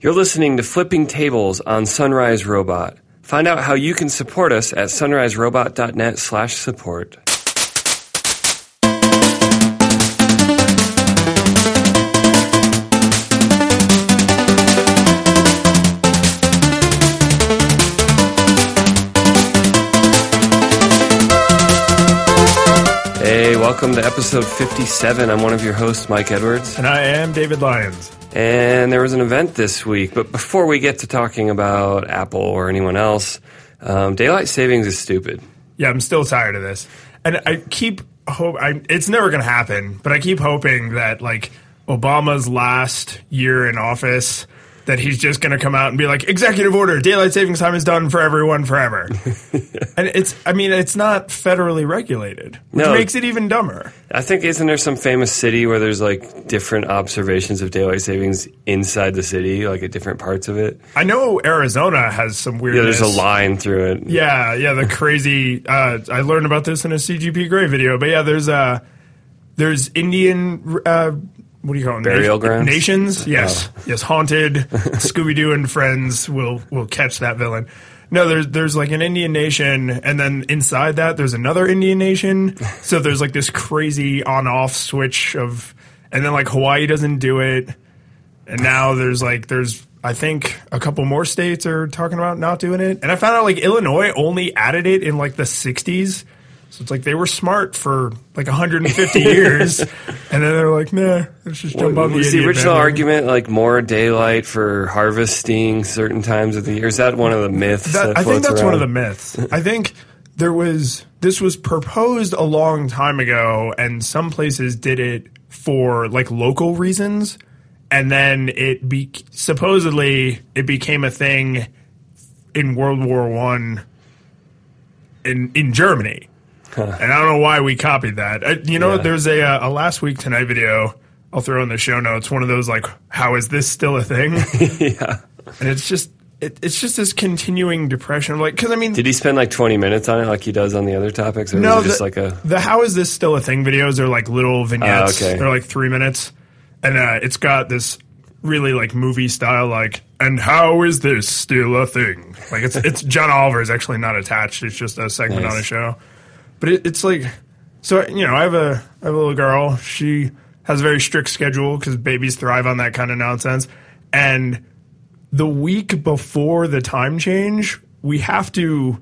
You're listening to Flipping Tables on Sunrise Robot. Find out how you can support us at sunriserobot.net slash support. Welcome to episode 57. I'm one of your hosts, Mike Edwards. And I am David Lyons. And there was an event this week. But before we get to talking about Apple or anyone else, um, daylight savings is stupid. Yeah, I'm still tired of this. And I keep hope I, it's never going to happen, but I keep hoping that like Obama's last year in office that he's just going to come out and be like executive order daylight savings time is done for everyone forever. and it's I mean it's not federally regulated, which No. makes it even dumber. I think isn't there some famous city where there's like different observations of daylight savings inside the city, like at different parts of it? I know Arizona has some Yeah, weirdness. there's a line through it. Yeah, yeah, the crazy. Uh, I learned about this in a CGP Grey video, but yeah, there's uh, there's Indian. Uh, what do you call them? Burial grounds? Nations. Oh. Yes, yes, haunted. Scooby Doo and friends will will catch that villain. No, there's there's like an Indian nation, and then inside that there's another Indian nation. So there's like this crazy on off switch of, and then like Hawaii doesn't do it, and now there's like there's I think a couple more states are talking about not doing it. And I found out like Illinois only added it in like the 60s. So it's like they were smart for like 150 years. And then they're like, nah, let's just jump on the, Was the original argument like more daylight for harvesting certain times of the year? Is that one of the myths? That, That, I think that's one of the myths. I think there was this was proposed a long time ago, and some places did it for like local reasons, and then it be supposedly it became a thing in World War One in in Germany. And I don't know why we copied that. Uh, you know, Yeah. there's a, uh, a last week tonight video. I'll throw in the show notes. One of those like, how is this still a thing? yeah. and it's just it, it's just this continuing depression like because i mean Did he spend like 20 minutes on it like he does on the other topics? Or no it just like a. the how is this still a thing videos are like little vignettes Oh, okay. they're like three minutes and uh, it's got this really like movie style like and how is this still a thing like it's it's john oliver is actually not attached it's just a segment Nice. on a show but it, it's like so you know i have a I have a little girl. She has a very strict schedule because babies thrive on that kind of nonsense. And the week before the time change, we have to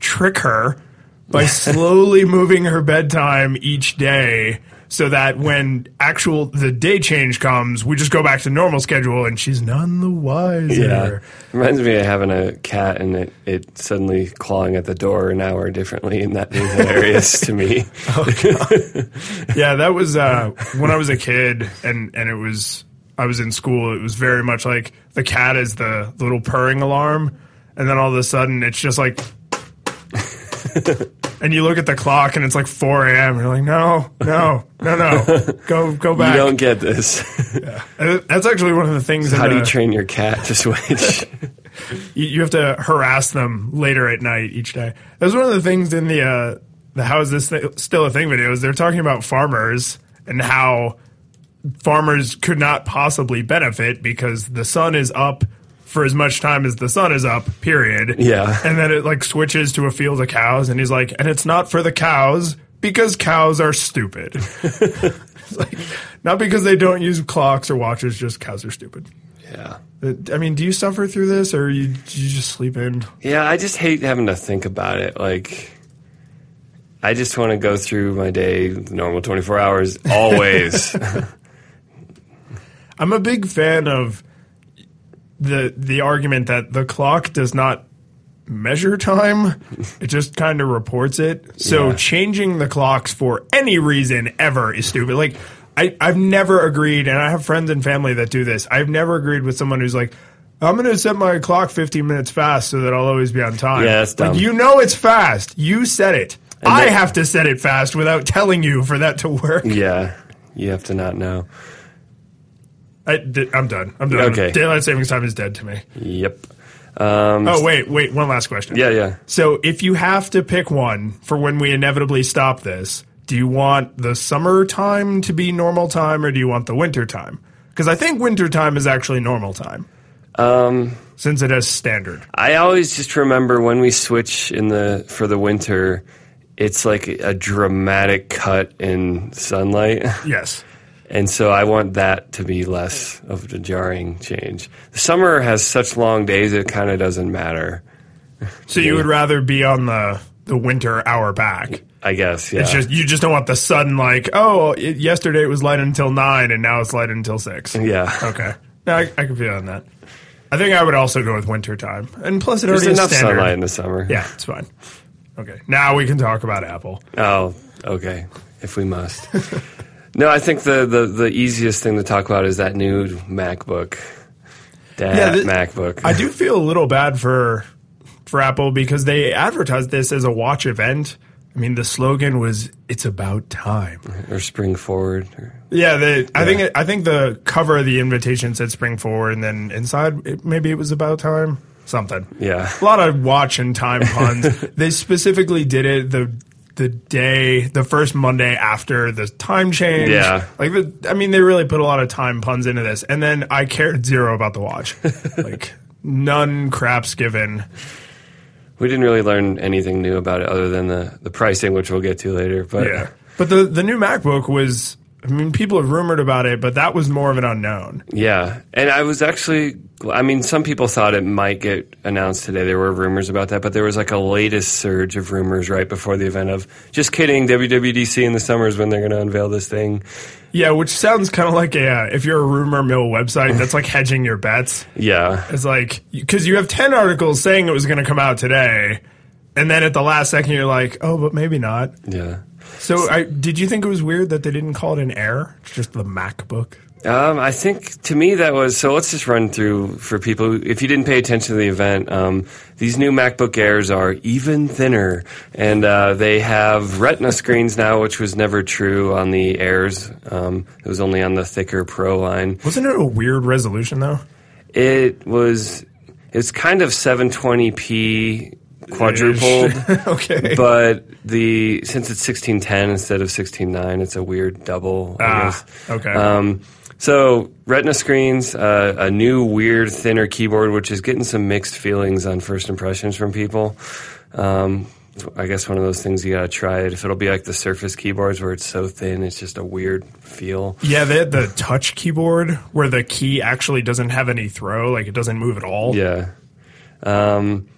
trick her by slowly moving her bedtime each day so that when actual the day change comes, we just go back to normal schedule and she's none the wiser. Yeah. Reminds me of having a cat and it, it suddenly clawing at the door an hour differently, and that being hilarious to me. Yeah, that was uh, when I was a kid and and it was I was in school. It was very much like the cat is the little purring alarm, and then all of a sudden it's just like, and you look at the clock and it's like 4 a.m. you're like, no, no, no, no, go go back. You don't get this. And that's actually one of the things. How in do you the- train your cat to switch? you, you have to harass them later at night each day. That's one of the things in the uh, the how is this th- still a thing videos. They're talking about farmers and how farmers could not possibly benefit because the sun is up for as much time as the sun is up. Period. Yeah. and then it like switches to a field of cows, and he's like, and it's not for the cows because cows are stupid. Like, not because they don't use clocks or watches, just cows are stupid. yeah. I mean, do you suffer through this, or you do you just sleep in? Yeah, I just hate having to think about it. Like, I just want to go through my day, normal 24 hours, always. I'm a big fan of the the argument that the clock does not measure time; it just kind of reports it. So Yeah. changing the clocks for any reason ever is stupid. Like I, I've never agreed, and I have friends and family that do this. I've never agreed with someone who's like. I'm going to set my clock 15 minutes fast so that I'll always be on time. Yeah, that's dumb. Like, you know it's fast. You set it. I then- have to set it fast without telling you for that to work. yeah. You have to not know. I, am done. I'm done. Okay. Daylight savings time is dead to me. Yep. Um, Oh wait, wait. One last question. yeah, yeah. So if you have to pick one for when we inevitably stop this, do you want the summer time to be normal time, or do you want the winter time? Because I think winter time is actually normal time. Um, since it has standard. I always just remember when we switch in the for the winter, it's like a dramatic cut in sunlight. Yes. And so I want that to be less of a jarring change. The summer has such long days; it kind of doesn't matter. So you would rather be on the the winter hour back. I guess, yeah. It's just you just don't want the sun like, oh, it, yesterday it was light until nine, and now it's light until six. yeah. Okay, no, I, I can feel on that. I think I would also go with winter time, and plus it There's already is enough standard. sunlight in the summer. Yeah, it's fine. Okay, now we can talk about Apple. Oh, okay. If we must. no, I think the, the, the easiest thing to talk about is that new MacBook. That Yeah, th- MacBook. I do feel a little bad for for Apple because they advertised this as a watch event. I mean, the slogan was "It's about time." or spring forward. Or, Yeah, the, I think it, I think the cover of the invitation said "Spring Forward," and then inside it, maybe it was about time. Something. yeah. A lot of watch and time puns. they specifically did it the the day, the first Monday after the time change. Yeah. like the, I mean, they really put a lot of time puns into this. And then I cared zero about the watch, like none craps given. We didn't really learn anything new about it other than the, the pricing, which we'll get to later. But Yeah, but the the new MacBook was. I mean, people have rumored about it, but that was more of an unknown. Yeah, and I was actually. I mean, some people thought it might get announced today. There were rumors about that, but there was like a latest surge of rumors right before the event of just kidding. WWDC in the summer is when they're going to unveil this thing. Yeah, which sounds kind of like a uh, if you're a rumor mill website, that's like hedging your bets. Yeah, It's like because you have ten articles saying it was going to come out today, and then at the last second you're like, oh, but maybe not. yeah. So, I, did you think it was weird that they didn't call it an Air? It's just the MacBook. Um, I think to me that was so. Let's just run through for people. If you didn't pay attention to the event, um, these new MacBook Airs are even thinner, and uh, they have Retina screens now, which was never true on the Airs. Um, it was only on the thicker Pro line. Wasn't it a weird resolution though? It was. It's kind of 720p quadrupled. okay. But the since it's sixteen ten instead of sixteen nine, it's a weird double. Ah, okay. Um, so Retina screens, uh, a new weird thinner keyboard, which is getting some mixed feelings on first impressions from people. Um, I guess one of those things you gotta try it. If it'll be like the Surface keyboards where it's so thin, it's just a weird feel. yeah, they had the touch keyboard where the key actually doesn't have any throw, like it doesn't move at all. Yeah. Um,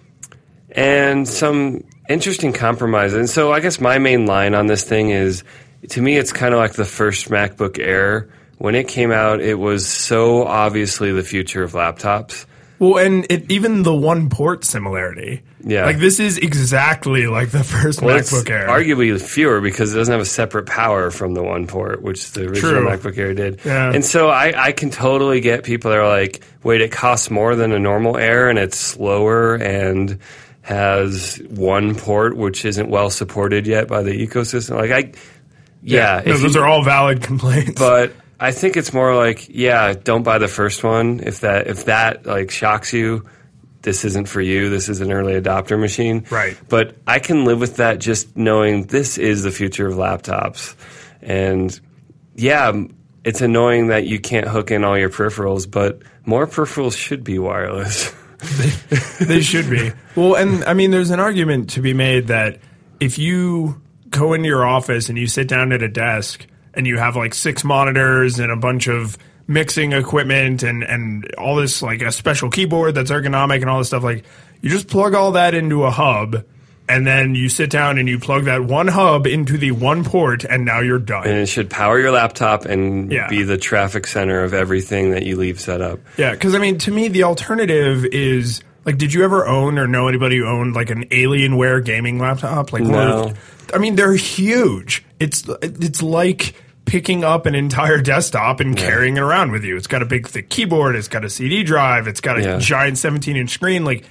and some interesting compromises. And so I guess my main line on this thing is to me, it's kind of like the first MacBook Air. When it came out, it was so obviously the future of laptops. Well, and it, even the one port similarity. Yeah. Like this is exactly like the first Well, MacBook Air. arguably fewer because it doesn't have a separate power from the one port, which the original True. MacBook Air did. Yeah. And so I, I can totally get people that are like, wait, it costs more than a normal Air and it's slower and has one port which isn't well supported yet by the ecosystem. Like I, yeah, No, those you- are all valid complaints. but I think it's more like, yeah, don't buy the first one if that if that like shocks you. This isn't for you. This is an early adopter machine. Right. But I can live with that just knowing this is the future of laptops. And yeah, it's annoying that you can't hook in all your peripherals, but more peripherals should be wireless. they should be. Well, and I mean, there's an argument to be made that if you go into your office and you sit down at a desk and you have like six monitors and a bunch of mixing equipment and and all this like a special keyboard that's ergonomic and all this stuff like you just plug all that into a hub and then you sit down and you plug that one hub into the one port and now you're done. and it should power your laptop and Yeah. be the traffic center of everything that you leave set up. Yeah, because I mean, to me, the alternative is like, did you ever own or know anybody who owned like an Alienware gaming laptop? Like, No. I mean, they're huge. It's it's like picking up an entire desktop and carrying it around with you. It's got a big thick keyboard. It's got a CD drive. It's got a Yeah. giant 17 inch screen. Like,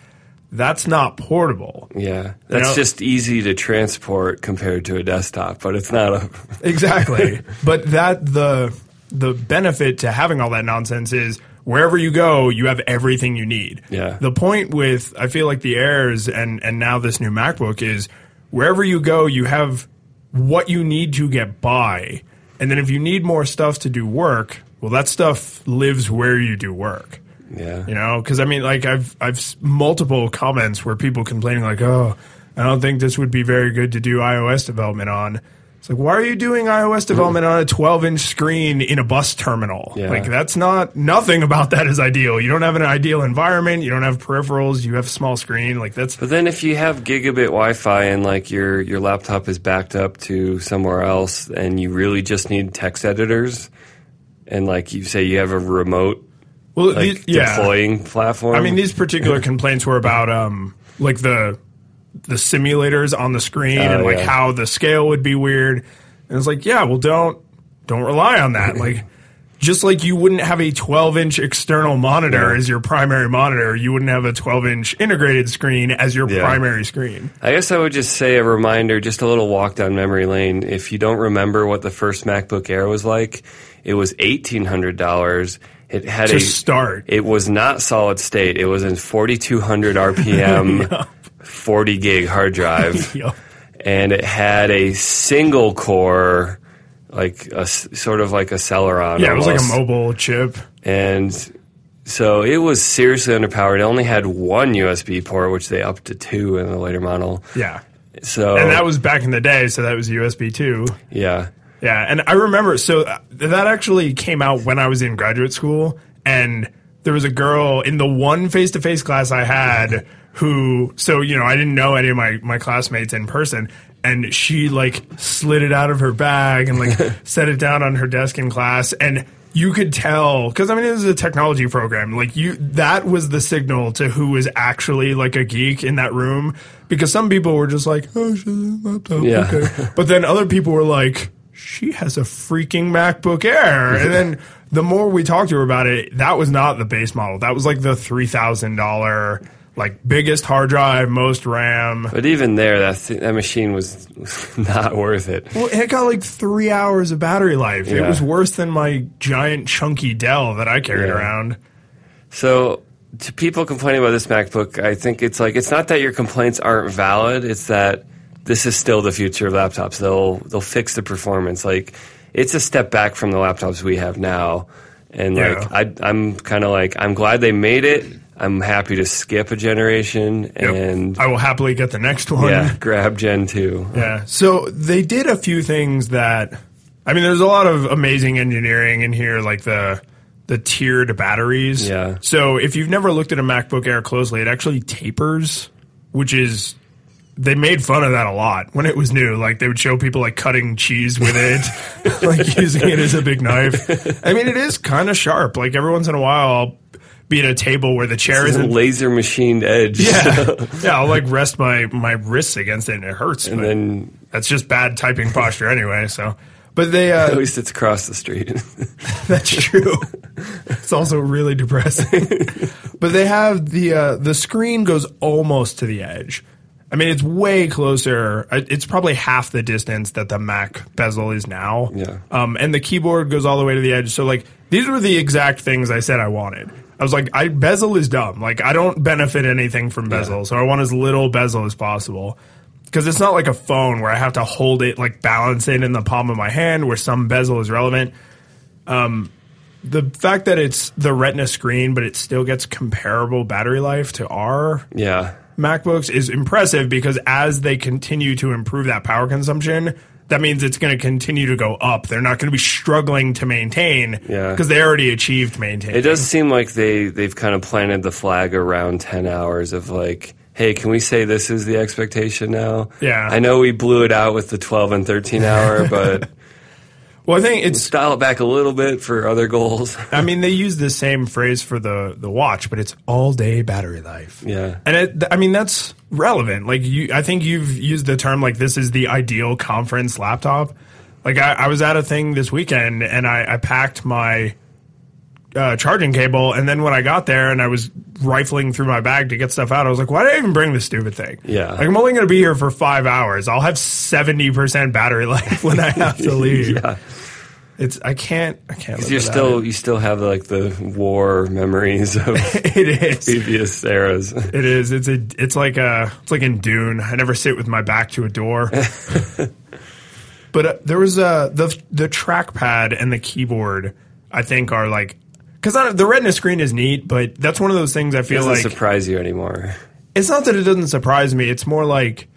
that's not portable. Yeah, that's know- just easy to transport compared to a desktop, but it's not a. Exactly. but that the the benefit to having all that nonsense is wherever you go, you have everything you need. Yeah. The point with I feel like the Airs and and now this new MacBook is wherever you go, you have what you need to get by. And then if you need more stuff to do work, well that stuff lives where you do work. Yeah. You know, because I mean, like I've I've s- multiple comments where people complaining like, oh, I don't think this would be very good to do iOS development on. It's like, why are you doing iOS development on a 12 inch screen in a bus terminal? Yeah. Like, that's not, nothing about that is ideal. You don't have an ideal environment. You don't have peripherals. You have a small screen. Like, that's, But then if you have gigabit Wi-Fi and like your your laptop is backed up to somewhere else, and you really just need text editors, and like you say you have a remote well, like these- yeah. deploying platform. I mean, these particular complaints were about um, like the the simulators on the screen Oh, and like yeah. how the scale would be weird. And it's like, yeah, well, don't don't rely on that. like, just like you wouldn't have a 12 inch external monitor Yeah. as your primary monitor, you wouldn't have a 12 inch integrated screen as your Yeah. primary screen. I guess I would just say a reminder, just a little walk down memory lane. If you don't remember what the first MacBook Air was like, it was eighteen hundred dollars. It had To a start. It was not solid state. It was in forty two hundred RPM, forty gig hard drive. Yup. and it had a single core, like a sort of like a Celeron. Yeah, it was like a mobile chip. and so it was seriously underpowered. It only had one USB port, which they upped to two in the later model. Yeah. So And that was back in the day, so that was USB 2. yeah, Yeah, and I remember so uh, that actually came out when I was in graduate school, and there was a girl in the one face to face class I had who, so you know, I didn't know any of my my classmates in person, and she like slid it out of her bag and like set it down on her desk in class, and you could tell because I mean it was a technology program, like you that was the signal to who was actually like a geek in that room, because some people were just like, oh, she's a laptop, Yeah. okay. But then other people were like, she has a freaking MacBook Air. And then the more we talked to her about it, that was not the base model. That was like the $3,000, like biggest hard drive, most RAM. but even there, that th- that machine was not worth it. Well, it got like three hours of battery life. It was worse than my giant chunky Dell that I carried Yeah. around. So to people complaining about this MacBook, I think it's like it's not that your complaints aren't valid. It's that this is still the future of laptops. They'll they'll fix the performance. Like it's a step back from the laptops we have now. And like I, I'm kind of like I'm glad they made it. I'm happy to skip a generation Yep. and I will happily get the next one. yeah, grab Gen two. Yeah. So they did a few things that I mean there's a lot of amazing engineering in here like the the tiered batteries. Yeah. So if you've never looked at a MacBook Air closely, it actually tapers, which is they made fun of that a lot when it was new. Like they would show people like cutting cheese with it, like using it as a big knife. I mean, it is kind of sharp. Like every once in a while, I'll be at a table where the chair It's a laser machined edge. Yeah, yeah. I'll like rest my my wrists against it, and it hurts. and then that's just bad typing posture anyway. So, but they at uh, least it's across the street. that's true. it's also really depressing. but they have the uh, the screen goes almost to the edge. I mean, it's way closer. It's probably half the distance that the Mac bezel is now. Yeah. Um, and the keyboard goes all the way to the edge. So like these were the exact things I said I wanted. I was like, I bezel is dumb. Like I don't benefit anything from bezel, so I want as little bezel as possible. Because it's not like a phone where I have to hold it, like balance it in the palm of my hand, where some bezel is relevant. Um, the fact that it's the Retina screen, but it still gets comparable battery life to our yeah. MacBooks is impressive because as they continue to improve that power consumption, that means it's going to continue to go up. They're not going to be struggling to maintain Yeah. because they already achieved maintain. It does seem like they they've kind of planted the flag around ten hours of like, hey, can we say this is the expectation now? Yeah. I know we blew it out with the twelve and thirteen hour, but Well, I think it's. dial it back a little bit for other goals. I mean, they use the same phrase for the the watch, but it's all day battery life. yeah, And it, I mean, that's relevant. Like you, I think you've used the term like this is the ideal conference laptop. Like I, I was at a thing this weekend and I, I packed my uh, charging cable, and then when I got there and I was rifling through my bag to get stuff out, I was like, "Why did I even bring this stupid thing?" Yeah. like I'm only going to be here for five hours. I'll have seventy percent battery life when I have to leave. yeah. It's I can't I can't. You're without still you still have like the war memories of it. is. previous eras. It is. It's a. It's like a. It's like in Dune. I never sit with my back to a door. but uh, there was uh, the the trackpad and the keyboard. I think are like because the Retina screen is neat, but that's one of those things I It feel doesn't like surprise you anymore. it's not that it doesn't surprise me. It's more like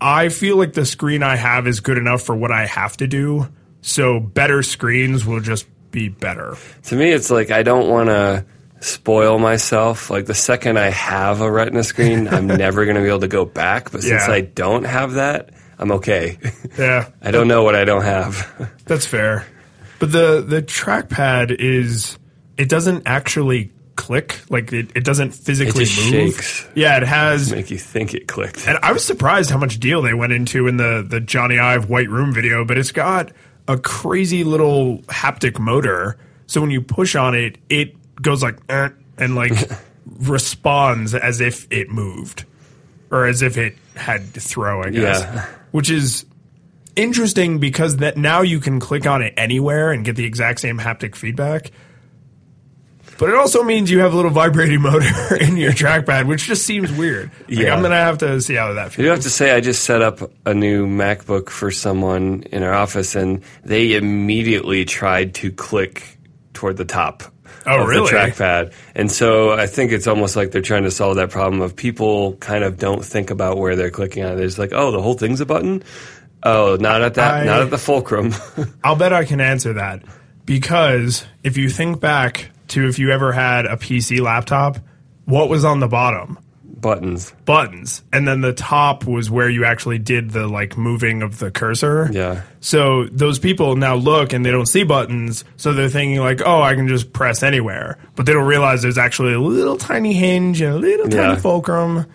I feel like the screen I have is good enough for what I have to do. So better screens will just be better. To me, it's like I don't want to spoil myself. Like the second I have a Retina screen, I'm never going to be able to go back. But since Yeah. I don't have that, I'm okay. Yeah, I don't know what I don't have. that's fair. But the the trackpad is it doesn't actually click like it, it doesn't physically It move. shakes. Yeah, it has Make you think it clicked. And I was surprised how much deal they went into in the the Jony Ive White Room video, but it's got a crazy little haptic motor. So when you push on it, it goes like "Eh," and like responds as if it moved or as if it had to throw. I guess, Yeah. which is interesting because that now you can click on it anywhere and get the exact same haptic feedback. But it also means you have a little vibrating motor in your trackpad, which just seems weird. Like, Yeah. I'm gonna have to see how that feels. do have to say, I just set up a new MacBook for someone in our office, and they immediately tried to click toward the top Oh, of really? the trackpad. And so I think it's almost like they're trying to solve that problem of people kind of don't think about where they're clicking on. They're just like, oh, the whole thing's a button. Oh, not at that, I- not at the fulcrum. I'll bet I can answer that because if you think back to if you ever had a PC laptop, what was on the bottom? Buttons. Buttons, and then the top was where you actually did the like moving of the cursor. Yeah. So those people now look and they don't see buttons, so they're thinking like, "Oh, I can just press anywhere," but they don't realize there's actually a little tiny hinge and a little tiny Yeah. fulcrum.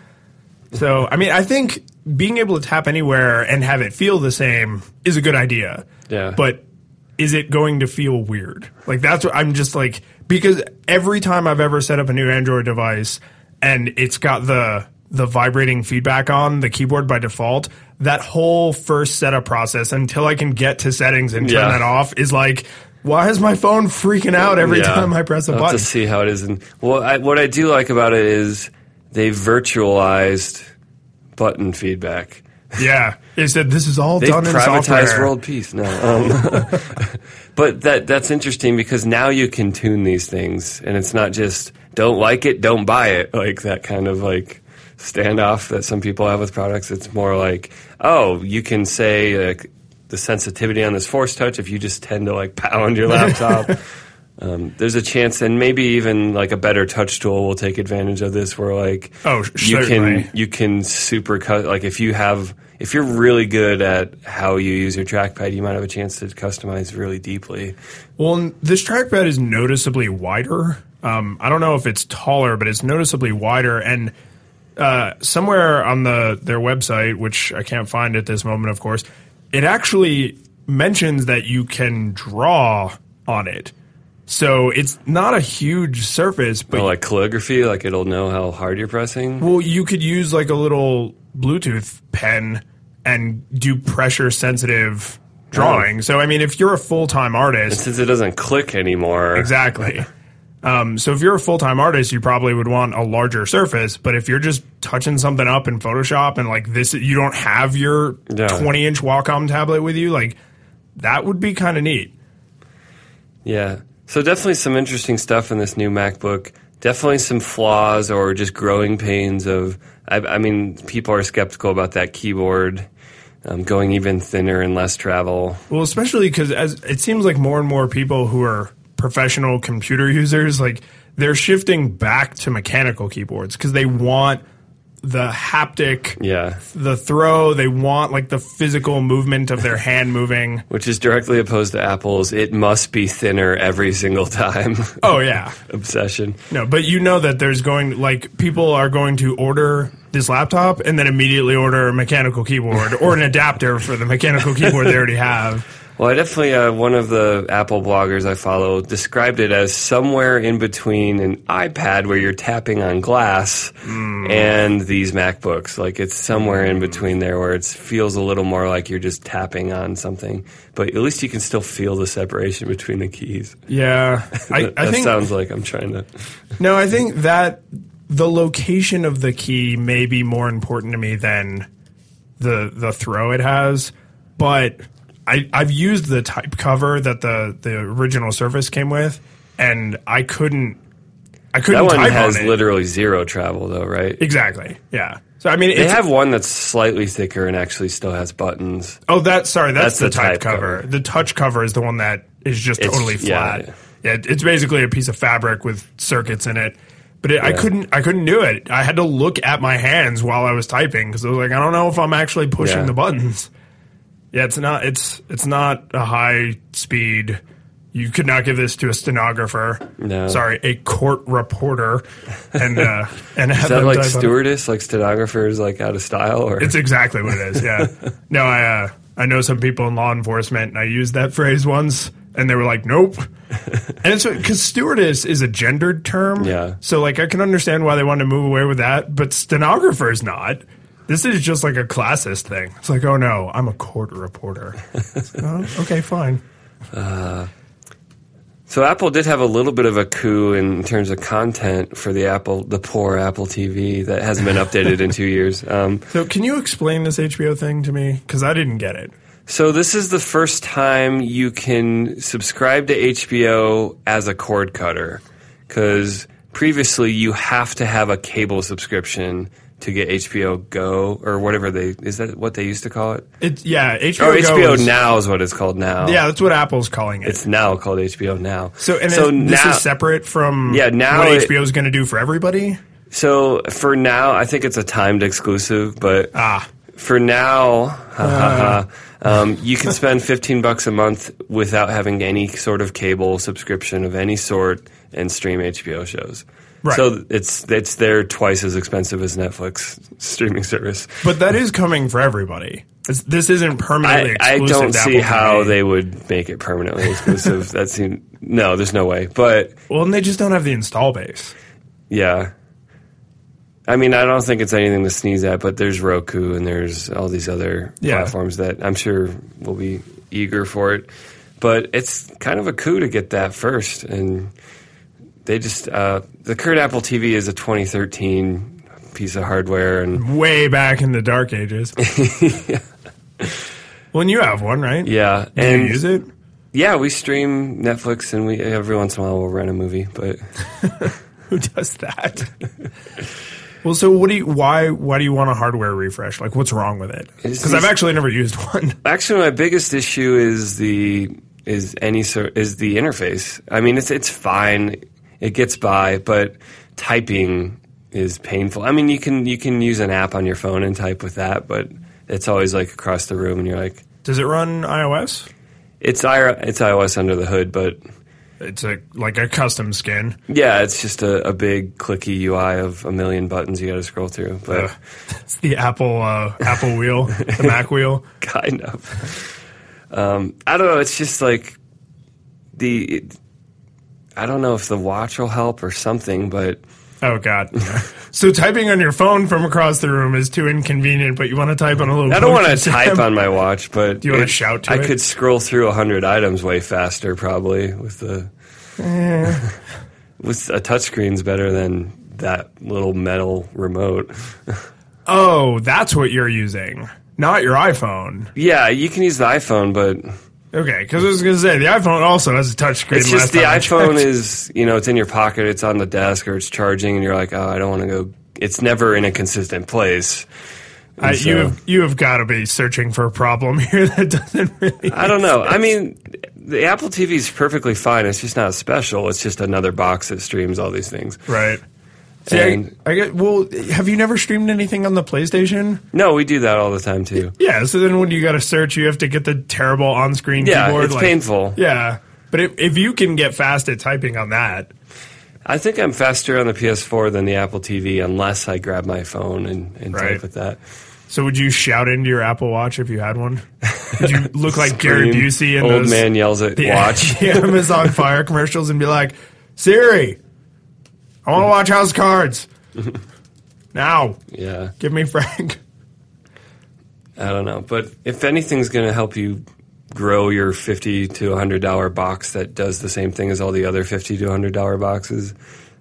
So, I mean, I think being able to tap anywhere and have it feel the same is a good idea. Yeah. But is it going to feel weird? Like that's what I'm just like because every time I've ever set up a new Android device and it's got the the vibrating feedback on the keyboard by default, that whole first setup process until I can get to settings and turn Yeah. that off is like why is my phone freaking out every Yeah. time I press a I'll button? to see how it is. And well, I, what I do like about it is they virtualized button feedback. Yeah. They said this is all done in privatized software. world peace. No, um, but that that's interesting because now you can tune these things, and it's not just don't like it, don't buy it, like that kind of like standoff that some people have with products. It's more like, oh, you can say like the sensitivity on this force touch if you just tend to like pound your laptop. Um, there's a chance, and maybe even like a BetterTouchTool will take advantage of this. Where like, Oh, you certainly. can you can super cut like if you have if you're really good at how you use your trackpad, you might have a chance to customize really deeply. Well, this trackpad is noticeably wider. Um, I don't know if it's taller, but it's noticeably wider. And uh, somewhere on the their website, which I can't find at this moment, of course, it actually mentions that you can draw on it. So it's not a huge surface, but like calligraphy, like it'll know how hard you're pressing. well, you could use like a little Bluetooth pen and do pressure sensitive drawing. So I mean, if you're a full time artist, Since it doesn't click anymore, Exactly. Um, so if you're a full time artist, you probably would want a larger surface. But if you're just touching something up in Photoshop and like this, you don't have your Yeah. 20 inch Wacom tablet with you, like that would be kind of neat. Yeah. So definitely some interesting stuff in this new MacBook. Definitely some flaws or just growing pains of. I, I mean, people are skeptical about that keyboard um, going even thinner and less travel. Well, especially because as it seems like more and more people who are professional computer users, like they're shifting back to mechanical keyboards because they want the haptic, Yeah. the throw. They want like the physical movement of their hand moving. Which is directly opposed to Apple's. It must be thinner every single time. Oh yeah. Obsession. No, but you know that there's going like people are going to order this laptop and then immediately order a mechanical keyboard or an adapter for the mechanical keyboard they already have. Well, I definitely, uh, one of the Apple bloggers I follow described it as somewhere in between an iPad where you're tapping on glass and these MacBooks. Like it's somewhere in between there where it feels a little more like you're just tapping on something, but at least you can still feel the separation between the keys. Yeah, I, that I think sounds like I'm trying to. no, I think that the location of the key may be more important to me than the the throw it has, but I I've used the type cover that the the original Surface came with, and I couldn't. I couldn't That one type has on it. literally zero travel, though, right? exactly. Yeah. So I mean, They have one that's slightly thicker and actually still has buttons. Oh, that sorry, that's, That's the, the type type cover. cover. The touch cover is the one that is just It's- totally yeah, flat. Yeah. it's basically a piece of fabric with circuits in it. But it, I couldn't, I couldn't do it. I had to look at my hands while I was typing because I was like, I don't know if I'm actually pushing Yeah. the buttons. Yeah, it's not, it's, it's not a high speed. You could not give this to a stenographer. No. Sorry, a court reporter, and uh, and have Is that like stewardess, like stenographers, like out of style? Or It's exactly what it is. Yeah. no, I uh, I know some people in law enforcement, and I used that phrase once, and they were like, "Nope." and it's because stewardess is a gendered term. Yeah. So like, I can understand why they want to move away with that, but stenographer is not. This is just like a classist thing. It's like, oh no, I'm a court reporter. Oh, okay, fine. So Apple did have a little bit of a coup in terms of content for the Apple, the poor Apple TV that hasn't been updated in two years. Um, So, can you explain this HBO thing to me? Because I didn't get it. so this is the first time you can subscribe to HBO as a cord cutter, because previously you have to have a cable subscription to get HBO Go or whatever they is that what they used to call it? It yeah, HBO. Oh, Go HBO is- Now is what it's called now. Yeah, that's what Apple's calling it. it's now called HBO Now. So, and so is, this now, is separate from Yeah, now what HBO is going to do for everybody. So for now, I think it's a timed exclusive, but Ah, for now, ha, um, you can spend 15 bucks a month without having any sort of cable subscription of any sort and stream HBO shows. Right. So it's it's there twice as expensive as Netflix streaming service. but that is coming for everybody. It's, this isn't permanently I, I don't see how they would make it permanently exclusive. that seems no, there's no way. But Well, and they just don't have the install base. Yeah. I mean, I don't think it's anything to sneeze at, but there's Roku and there's all these other Yeah. platforms that I'm sure will be eager for it. But it's kind of a coup to get that first. And they just, uh, the current Apple TV is a 2013 piece of hardware. And Way back in the dark ages. Well, and you have one, right? yeah. Do and you use it? yeah, we stream Netflix and we every once in a while we'll rent a movie. But Who does that? well, so what do you? Why? Why do you want a hardware refresh? Like, what's wrong with it? Because I've actually never used one. Actually, my biggest issue is the is any sort is the interface. I mean, it's it's fine, it gets by, but typing is painful. I mean, you can you can use an app on your phone and type with that, but it's always like across the room, and you're like, Does it run iOS? it's it's iOS under the hood, but It's a like a custom skin. yeah, it's just a, a big clicky UI of a million buttons you got to scroll through, but. Ugh. It's the Apple uh, Apple wheel, the Mac wheel. kind of. Um, I don't know. It's just like the. It, I don't know if the watch will help or something, but Oh God! so typing on your phone from across the room is too inconvenient, but you want to type on a little. I don't want to type on my watch. But Do you wanna shout to I it? could scroll through hundred items way faster, probably with the. Eh. with a touchscreen's better than that little metal remote. Oh, that's what you're using, not your iPhone. yeah, you can use the iPhone, but Okay, because I was going to say the iPhone also has a touchscreen. it's just the iPhone is you know it's in your pocket, it's on the desk, or it's charging, and you're like, oh, I don't want to go. It's never in a consistent place. I, And you have you have got to be searching for a problem here that doesn't really. I don't know. I mean, the Apple TV is perfectly fine. It's just not special. It's just another box that streams all these things. Right. See, And- I, I get. Well, have you never streamed anything on the PlayStation? No, we do that all the time too. Yeah. So then, when you got to search, you have to get the terrible on-screen Yeah, keyboard. it's like- painful. Yeah, but if, if you can get fast at typing on that, I think I'm faster on the PS4 than the Apple TV, unless I grab my phone and, and Right. type with that. so would you shout into your Apple Watch if you had one? Would you look like Gary Busey and old those man yells at the, watch. the Amazon Fire commercials and be like, Siri, I want to watch House of Cards now. yeah, Give me Frank. I don't know, but if anything's going to help you grow your fifty to hundred dollar box that does the same thing as all the other fifty to hundred dollar boxes,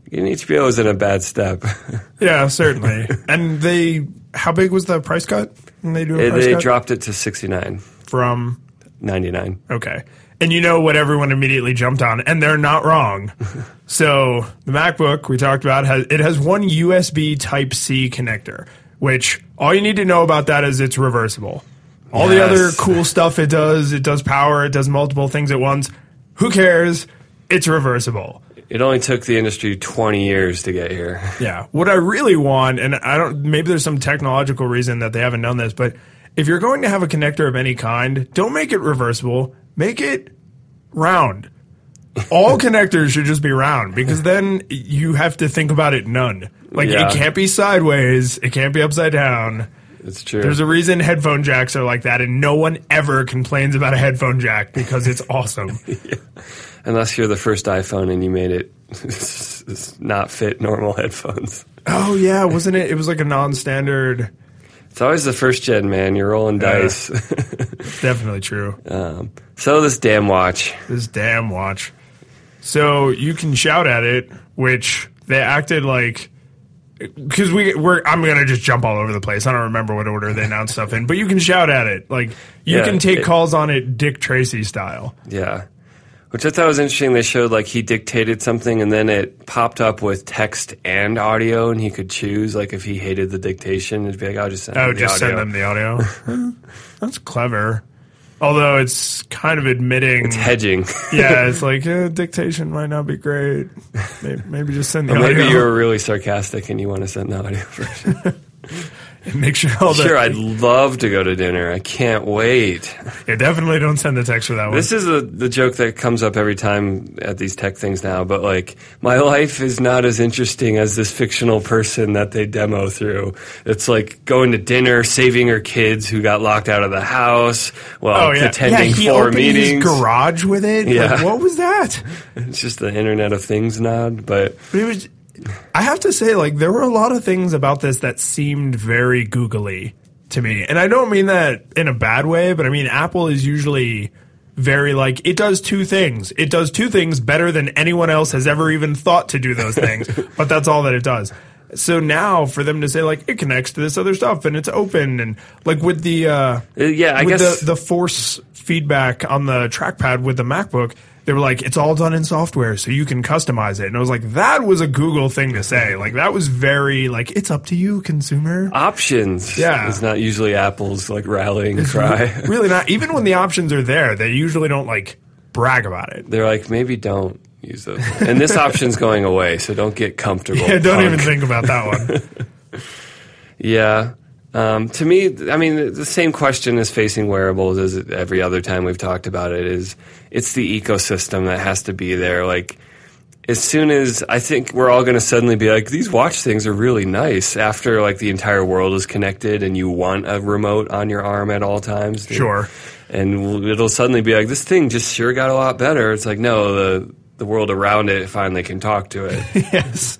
getting HBO is in a bad step. Yeah, certainly. and they, how big was the price cut? And they do a price they cut dropped it to sixty nine from ninety nine. okay. And you know what everyone immediately jumped on, and they're not wrong. so the MacBook we talked about has it has one USB Type C connector, which all you need to know about that is it's reversible. All the other cool stuff it does, it does power, it does multiple things at once. Who cares? It's reversible. It only took the industry 20 years to get here. Yeah. What I really want, and I don't, maybe there's some technological reason that they haven't done this, but if you're going to have a connector of any kind, don't make it reversible. Make it round. All connectors should just be round because then you have to think about it none. Like Yeah. it can't be sideways. It can't be upside down. It's true. There's a reason headphone jacks are like that, and no one ever complains about a headphone jack because it's awesome. Unless you're the first iPhone and you made it not fit normal headphones. oh yeah, wasn't it? It was like a non-standard. It's always the first gen, man. You're rolling dice. Definitely true. um, so this damn watch. this damn watch. So you can shout at it, which they acted like because we we're I'm gonna just jump all over the place. I don't remember what order they announced stuff in, but you can shout at it. Like you Yeah, can take it- calls on it Dick Tracy style. Yeah. Which I thought was interesting. They showed like he dictated something and then it popped up with text and audio and he could choose like if he hated the dictation, it'd be like, I'll just send Oh, him the just audio. send them the audio. That's clever. Although it's kind of admitting, it's hedging. yeah, it's like eh, dictation might not be great. Maybe, maybe just send the Or maybe audio. you were really sarcastic and you want to send the audio version. And make sure all the sure, I'd love to go to dinner. I can't wait. yeah, definitely don't send the text for that one. This is the the joke that comes up every time at these tech things now. But like, my life is not as interesting as this fictional person that they demo through. It's like going to dinner, saving her kids who got locked out of the house, while Oh yeah, attending yeah. Four meetings. garage with it. Yeah. Like, what was that? It's just the Internet of Things nod. But But it was. I have to say, like, there were a lot of things about this that seemed very googly to me, and I don't mean that in a bad way, but I mean Apple is usually very like it does two things. It does two things better than anyone else has ever even thought to do those things, but that's all that it does. So now for them to say like it connects to this other stuff and it's open and like with the uh, uh, yeah, I with guess the, the force feedback on the trackpad with the MacBook, they were like, it's all done in software, so you can customize it. And I was like, that was a Google thing to say. Like that was very like, it's up to you, consumer. options. Yeah. It's not usually Apple's like rallying cry. really not. Even when the options are there, they usually don't like brag about it. They're like, maybe don't use those. And this option's going away, so don't get comfortable. Yeah, don't punk. even think about that one. Yeah. Um, to me, I mean, the same question is facing wearables as every other time we've talked about it. Is it's the ecosystem that has to be there. Like, as soon as I think we're all going to suddenly be like, these watch things are really nice after like the entire world is connected and you want a remote on your arm at all times. Sure. And it'll suddenly be like, this thing just sure got a lot better. It's like, no, the the world around it finally can talk to it. yes.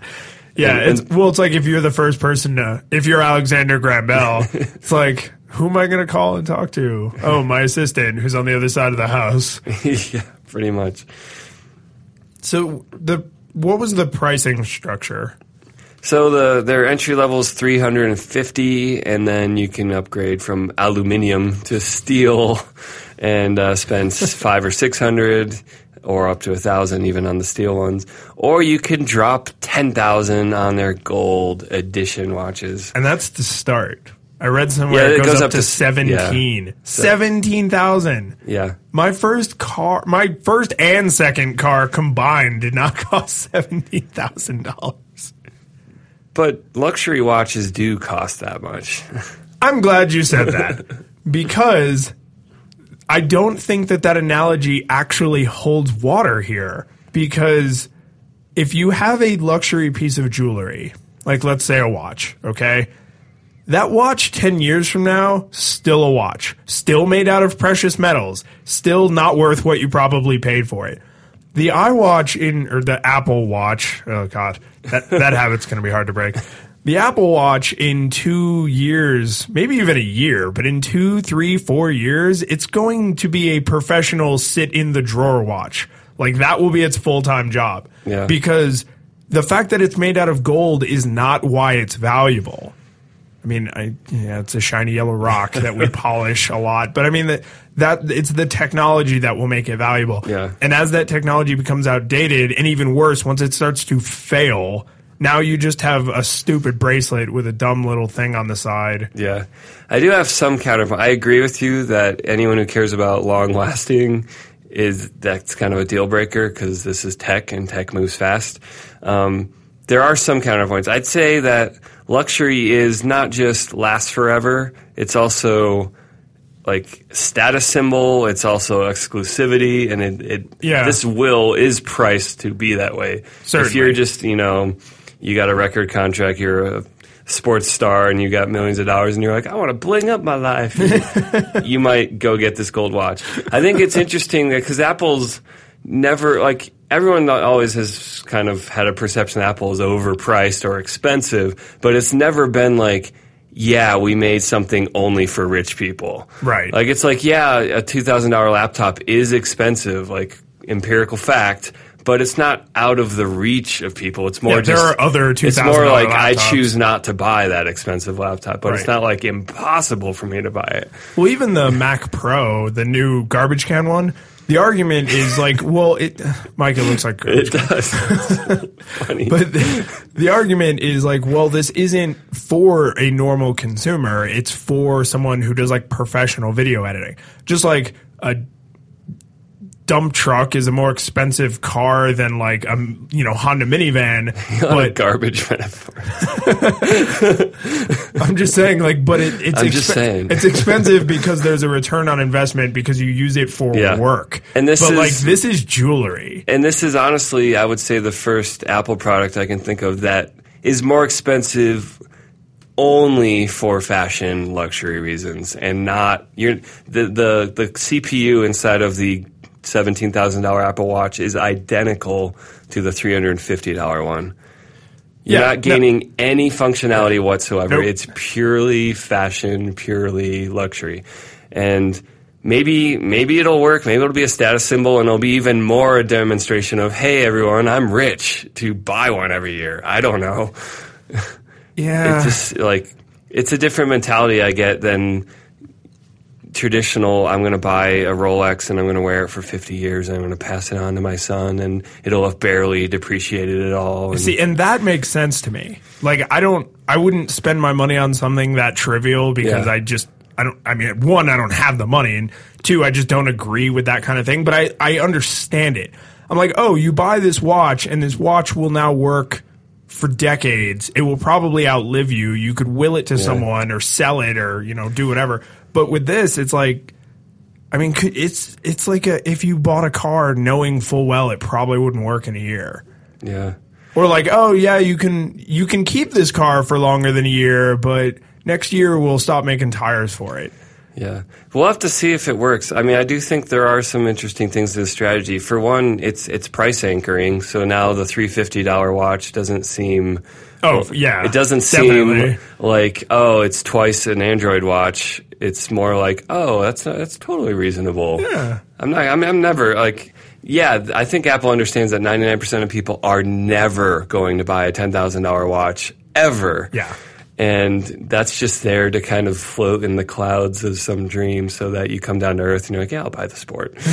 Yeah, And- it's well, it's like if you're the first person to, if you're Alexander Graham Bell, it's like, who am I going to call and talk to? Oh, my assistant, who's on the other side of the house. yeah, pretty much. So the what was the pricing structure? So the their entry level is 350 and then you can upgrade from aluminium to steel and uh, spend 5 or 600 or up to a 1000 even on the steel ones or you can drop 10,000 on their gold edition watches. And that's the start. I read somewhere Yeah, it goes, up, to, 17. yeah. 17,000. Yeah. My first car, my first and second car combined did not cost $17,000. But luxury watches do cost that much. I'm glad you said that because I don't think that that analogy actually holds water here. Because if you have a luxury piece of jewelry, like let's say a watch, okay? That watch 10 years from now, still a watch, still made out of precious metals, still not worth what you probably paid for it. The iWatch in, or the Apple Watch, oh god, that, that habit's gonna be hard to break. The Apple Watch in two years, maybe even a year, but in two, three, four years, it's going to be a professional sit in the drawer watch. Like that will be its full time job. Yeah. Because the fact that it's made out of gold is not why it's valuable. I mean, I, yeah, it's a shiny yellow rock that we polish a lot, but I mean that that it's the technology that will make it valuable. Yeah. And as that technology becomes outdated, and even worse, once it starts to fail, now you just have a stupid bracelet with a dumb little thing on the side. Yeah, I do have some counterpoint. I agree with you that anyone who cares about long lasting is that's kind of a deal breaker because this is tech and tech moves fast. Um, there are some counterpoints. I'd say that luxury is not just lasts forever. It's also like status symbol. It's also exclusivity, and it, it Yeah. this will is priced to be that way. If you're just you know you got a record contract, you're a sports star, and you got millions of dollars, and you're like, I want to bling up my life. you might go get this gold watch. I think it's interesting because Apple's never like everyone always has kind of had a perception that Apple is overpriced or expensive, but it's never been like. Yeah, we made something only for rich people. Right. Like it's like, yeah, a two thousand dollar laptop is expensive, like empirical fact, but it's not out of the reach of people. It's more Yeah, there are other two. It's more like I choose not to buy that expensive laptop, but it's not like impossible for me to buy it. Well, even the Mac Pro, the new garbage can one, the argument is like, well, it, Mike, it looks like garbage It does. Funny. But the, the argument is like, well, this isn't for a normal consumer. It's for someone who does like professional video editing. Just like a dump truck is a more expensive car than like a you know Honda minivan. But garbage metaphor. I'm just saying, like, but it, it's I'm just saying. it's expensive because there's a return on investment because you use it for Yeah. work. And this but is- like this is jewelry. And this is honestly, I would say, the first Apple product I can think of that is more expensive only for fashion luxury reasons and not you're the the, the CPU inside of the seventeen thousand dollar Apple Watch is identical to the three hundred and fifty dollar one. You're Yeah, not no- gaining any functionality whatsoever. Nope. It's purely fashion, purely luxury. And maybe maybe it'll work. Maybe it'll be a status symbol and it'll be even more a demonstration of, hey everyone, I'm rich to buy one every year. I don't know. Yeah. It's just like it's a different mentality I get than traditional I'm going to buy a Rolex and I'm going to wear it for 50 years and I'm going to pass it on to my son and it'll have barely depreciated at all. And- See, and that makes sense to me. Like, I don't, I wouldn't spend my money on something that trivial because Yeah. I just, I don't, I mean, one, I don't have the money, and two, I just don't agree with that kind of thing. But I, I understand it. I'm like, oh, you buy this watch, and this watch will now work for decades. It will probably outlive you. You could will it to someone or sell it or you know do whatever. But with this, it's like. I mean, it's it's like a, if you bought a car knowing full well it probably wouldn't work in a year. yeah. Or like, oh yeah, you can you can keep this car for longer than a year, but next year we'll stop making tires for it. Yeah. We'll have to see if it works. I mean, I do think there are some interesting things to the strategy. For one, it's it's price anchoring. So now the $350 watch doesn't seem Oh yeah, it doesn't definitely. seem like oh, it's twice an Android watch. It's more like oh, that's that's totally reasonable. Yeah. I'm not. I'm, I'm never like. Yeah, I think Apple understands that 99% of people are never going to buy a $10,000 watch ever. Yeah. And that's just there to kind of float in the clouds of some dream so that you come down to earth and you're like, yeah, I'll buy the sport.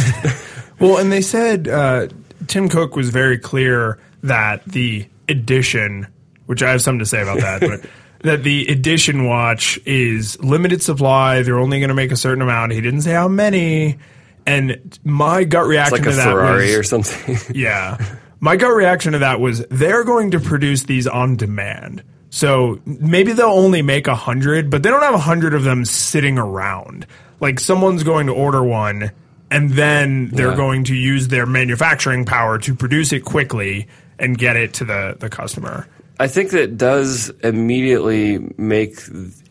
Well, and they said uh, Tim Cook was very clear that the edition, which I have something to say about that, but that the edition watch is limited supply. They're only going to make a certain amount. He didn't say how many. And my gut reaction like to that Ferrari was, or something. Yeah. My gut reaction to that was they're going to produce these on demand. So maybe they'll only make a hundred, but they don't have a hundred of them sitting around. Like someone's going to order one and then they're Yeah. going to use their manufacturing power to produce it quickly and get it to the, the customer. I think that does immediately make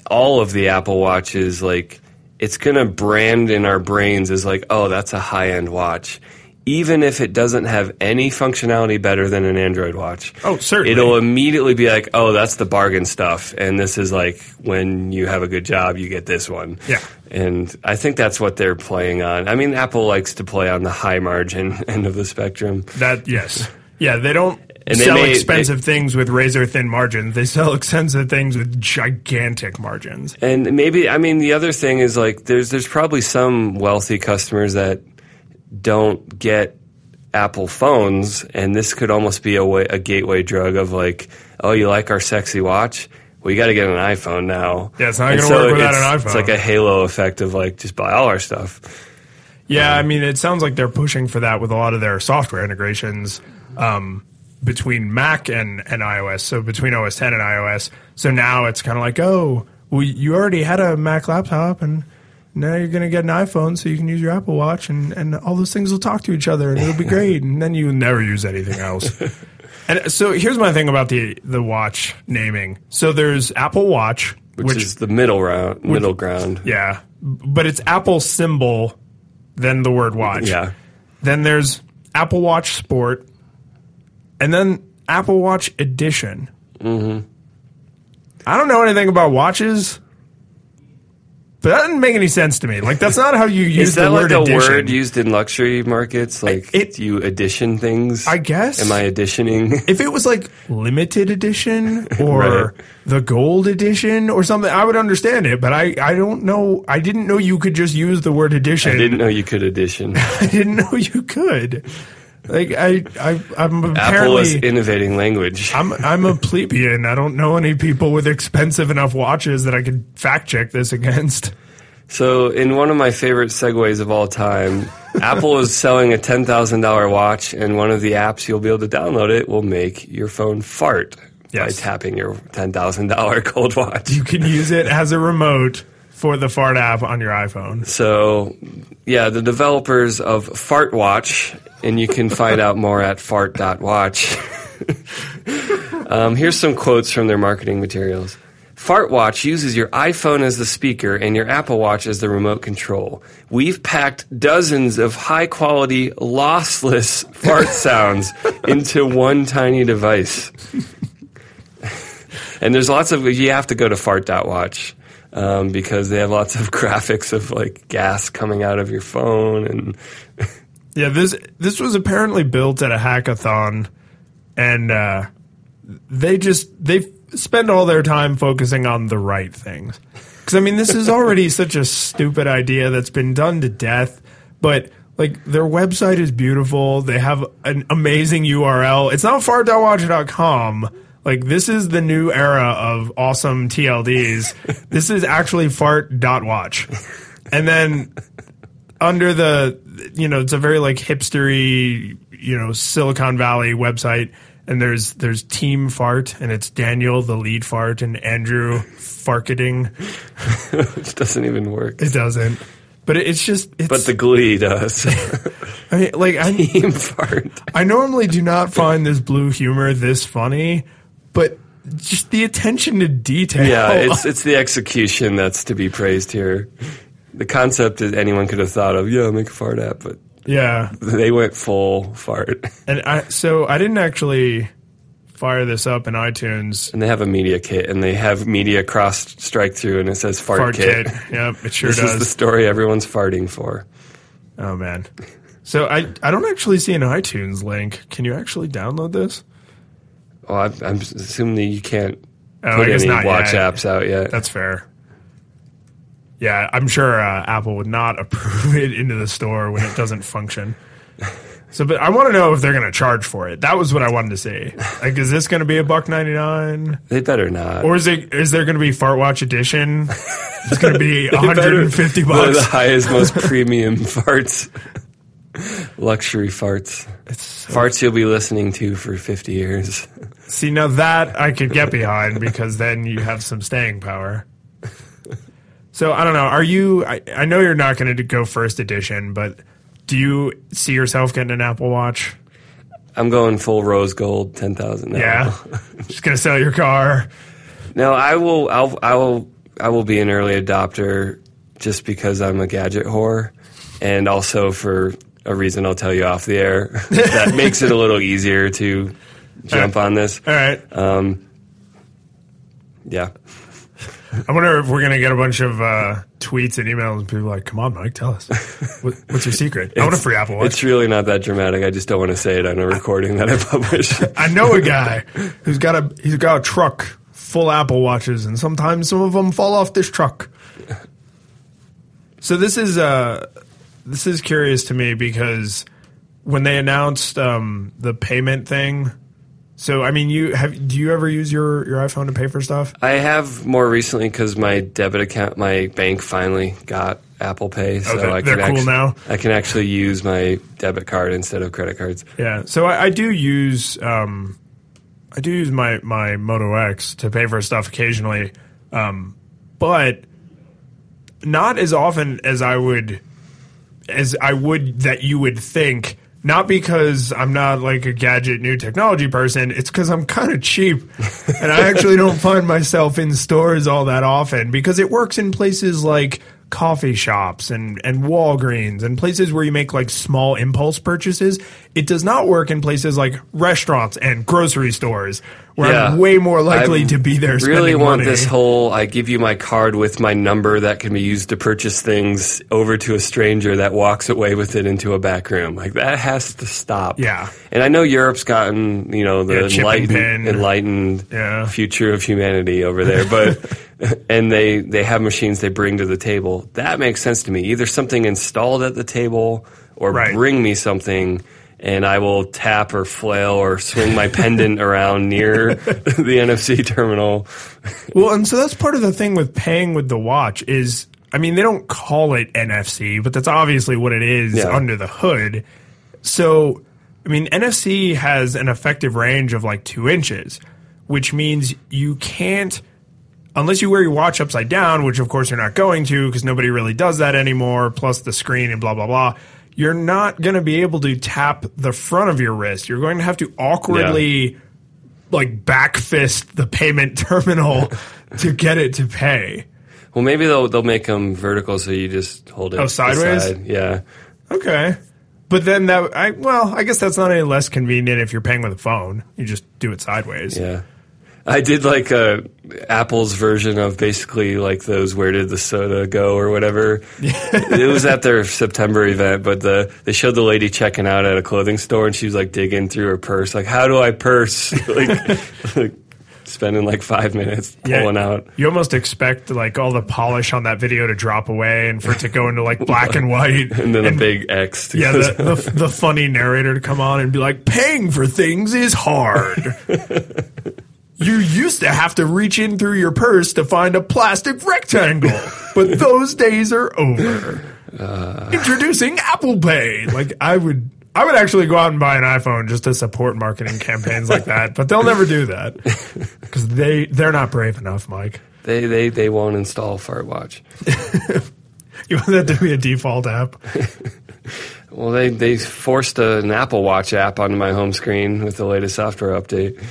all of the Apple Watches like it's going to brand in our brains as like, oh, that's a high end watch. Even if it doesn't have any functionality better than an Android watch. Oh, certainly. It'll immediately be like, oh, that's the bargain stuff. And this is like when you have a good job, you get this one. Yeah. And I think that's what they're playing on. I mean, Apple likes to play on the high margin end of the spectrum. That yes. Yeah, they don't And they sell made- expensive things with razor thin margins. They sell expensive things with gigantic margins. And maybe I mean the other thing is like there's there's probably some wealthy customers that don't get Apple phones, and this could almost be a way, a gateway drug of like, oh, you like our sexy watch? Well, you got to get an iPhone now. Yeah, it's not gonna work without an iPhone. It's like a halo effect of like just buy all our stuff. Yeah, I mean, it sounds like they're pushing for that with a lot of their software integrations um, between Mac and, and iOS. So between OS 10 and iOS. So now it's kind of like, oh, well, you already had a Mac laptop, and now you're going to get an iPhone, so you can use your Apple Watch, and, and all those things will talk to each other, and it'll be great. and then you never use anything else. and so here's my thing about the the watch naming. So there's Apple Watch, Which, which is the middle round, middle ground. yeah, but it's Apple symbol, then the word watch. Yeah. Then there's Apple Watch Sport, and then Apple Watch Edition. Mm-hmm. I don't know anything about watches, but that doesn't make any sense to me. Like that's not how you use Is that the like word a edition. word used in luxury markets? Like, It- do you addition things? I guess. Am I additioning? if it was like limited edition or Right. the gold edition or something, I would understand it. But I, I don't know. I didn't know you could just use the word edition. I didn't know you could addition. I didn't know you could. Like I, I I'm Apple is innovating language. I'm I'm a plebeian. I don't know any people with expensive enough watches that I could fact check this against. So, in one of my favorite segues of all time, Apple is selling a ten thousand dollar watch, and one of the apps you'll be able to download it will make your phone fart Yes. by tapping your ten thousand dollar gold watch. You can use it as a remote for the fart app on your iPhone. So, yeah, the developers of Fart Watch, and you can find out more at fart.watch. um, here's some quotes from their marketing materials. Fart Watch uses your iPhone as the speaker and your Apple Watch as the remote control. We've packed dozens of high quality, lossless fart sounds into one tiny device. and there's lots of, you have to go to fart.watch um, because they have lots of graphics of like gas coming out of your phone and Yeah, this this was apparently built at a hackathon, and uh, they just they spend all their time focusing on the right things. Because I mean, this is already such a stupid idea that's been done to death. But like, their website is beautiful. They have an amazing URL. It's not fart.watch.com. Like, this is the new era of awesome TLDs. this is actually fart.watch. And then under the you know it's a very like hipstery you know Silicon Valley website and there's there's team fart and it's Daniel the lead fart and Andrew farketing which doesn't even work. it doesn't but it's just it's But the glee does. I mean, like I Team fart. I normally do not find this blue humor this funny but just the attention to detail Yeah, it's it's the execution that's to be praised here. The concept that anyone could have thought of, yeah, make a fart app, but yeah they went full fart. and I so I didn't actually fire this up in iTunes And they have a media kit, and they have media cross strike through, and it says fart, fart kit. kit yep it sure This does is the story everyone's farting for. Oh man. So I I don't actually see an iTunes link. Can you actually download this? Well, I'm, I'm assuming that you can't Oh, I put any not watch yet. apps out yet. That's fair. Yeah, I'm sure uh, Apple would not approve it into the store when it doesn't function. So, but I want to know if they're going to charge for it. That was what I wanted to see. Like, is this going to be a buck ninety nine, they better not. or is it is there going to be Fart Watch Edition? It's going to be They better- 150 One of the highest, most premium farts. Luxury farts. It's Farts you'll be listening to for 50 years. See, now that I could get behind because then you have some staying power. So I don't know. Are you? I, I know you're not going to go first edition, but do you see yourself getting an Apple Watch? I'm going full rose gold, 10,000 now. Yeah, just going to sell your car. No, I will. I'll, I will. I will be an early adopter, just because I'm a gadget whore, and also for a reason I'll tell you off the air that makes it a little easier to jump on this. All right. Um, yeah, I wonder if we're going to get a bunch of uh, tweets and emails, and people like, "Come on, Mike, tell us what, what's your secret? I want a free Apple Watch." It's really not that dramatic. I just don't want to say it on a recording that I publish. I know a guy who's got a he's got a truck full Apple watches, and sometimes some of them fall off this truck. So this is uh this is curious to me because when they announced um, the payment thing. So I mean, you have do you ever use your your iPhone to pay for stuff? I have more recently because my debit account, my bank finally got Apple Pay, so they're- I they're can cool actually, now? I can actually use my debit card instead of credit cards. Yeah. So I, I do use um, I do use my my Moto X to pay for stuff occasionally, um, but not as often as I would as I would that you would think. Not because I'm not like a gadget new technology person. It's because I'm kind of cheap, and I actually don't find myself in stores all that often because it works in places like coffee shops and and Walgreens and places where you make like small impulse purchases. It does not work in places like restaurants and grocery stores where I'm way more likely I to be there. Really want money. this whole I give you my card with my number that can be used to purchase things over to a stranger that walks away with it into a back room. Like that has to stop. Yeah. And I know Europe's gotten, you know, the and enlightened, enlightened Yeah. future of humanity over there, but and they they have machines they bring to the table. That makes sense to me. Either something installed at the table or Right. bring me something and I will tap or flail or swing my pendant around near the NFC terminal. Well, and so that's part of the thing with paying with the watch is, I mean, they don't call it NFC, but that's obviously what it is Yeah. under the hood. So, I mean, NFC has an effective range of like two inches, which means you can't, unless you wear your watch upside down, which of course you're not going to because nobody really does that anymore, plus the screen and blah, blah, blah. You're not going to be able to tap the front of your wrist. You're going to have to awkwardly like back fist the payment terminal to get it to pay. Well, maybe they'll they'll make them vertical so you just hold it Oh, sideways? aside. Yeah. Okay. But then that I well, I guess that's not any less convenient if you're paying with a phone. You just do it sideways. Yeah. I did like uh, Apple's version of basically like those "Where did the soda go?" or whatever. it was at their September event, but the they showed the lady checking out at a clothing store, and she was like digging through her purse, like, "How do I purse?" like, like spending like five minutes Yeah. pulling out. You almost expect like all the polish on that video to drop away and for it to go into like black and white. And then a big X. to yeah, the, the, the funny narrator to come on and be like, paying for things is hard. You used to have to reach in through your purse to find a plastic rectangle, but those days are over. Uh. Introducing Apple Pay. Like I would, I would actually go out and buy an iPhone just to support marketing campaigns like that, but they'll never do that because they they're not brave enough, Mike. They they they won't install FartWatch. You want that to be a default app? Well, they they forced an Apple Watch app onto my home screen with the latest software update.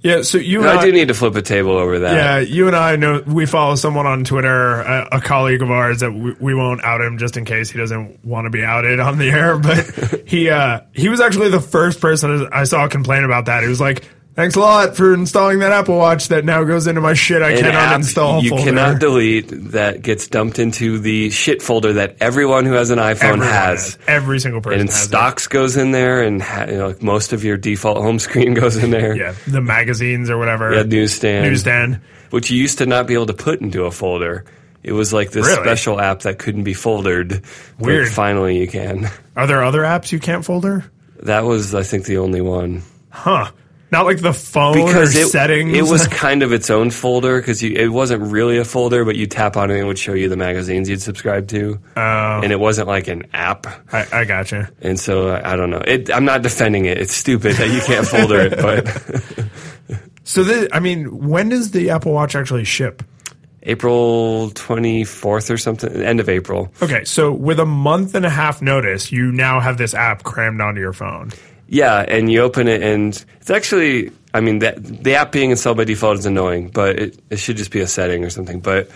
Yeah. So you and I I, do need to flip a table over that. Yeah, you and I know we follow someone on Twitter, a, a colleague of ours that we, we won't out him just in case he doesn't want to be outed on the air. But he uh, he was actually the first person I saw complain about that. He was like, "Thanks a lot for installing that Apple Watch that now goes into my shit I An cannot app install you folder." cannot delete that gets dumped into the shit folder that everyone who has an iPhone Everyone has. every single person And has stocks goes in there, and ha- you know, like most of your default home screen goes in there. Yeah, the magazines or whatever. Yeah, newsstand, newsstand. which you used to not be able to put into a folder. It was like this Really? special app that couldn't be foldered. but Weird. finally, you can. Are there other apps you can't folder? That was, I think, the only one. Huh? Not like the phone because or it, settings. it was kind of its own folder because it wasn't really a folder, but you tap on it and it would show you the magazines you'd subscribe to, Oh, and it wasn't like an app. I, I gotcha. And so I, I don't know. It, I'm not defending it. It's stupid that you can't folder it, but So, the, I mean, when does the Apple Watch actually ship? April 24th or something, end of April. Okay, so with a month and a half notice, you now have this app crammed onto your phone. Yeah, and you open it, and it's actually, I mean, the, the app being installed by default is annoying, but it, it should just be a setting or something. But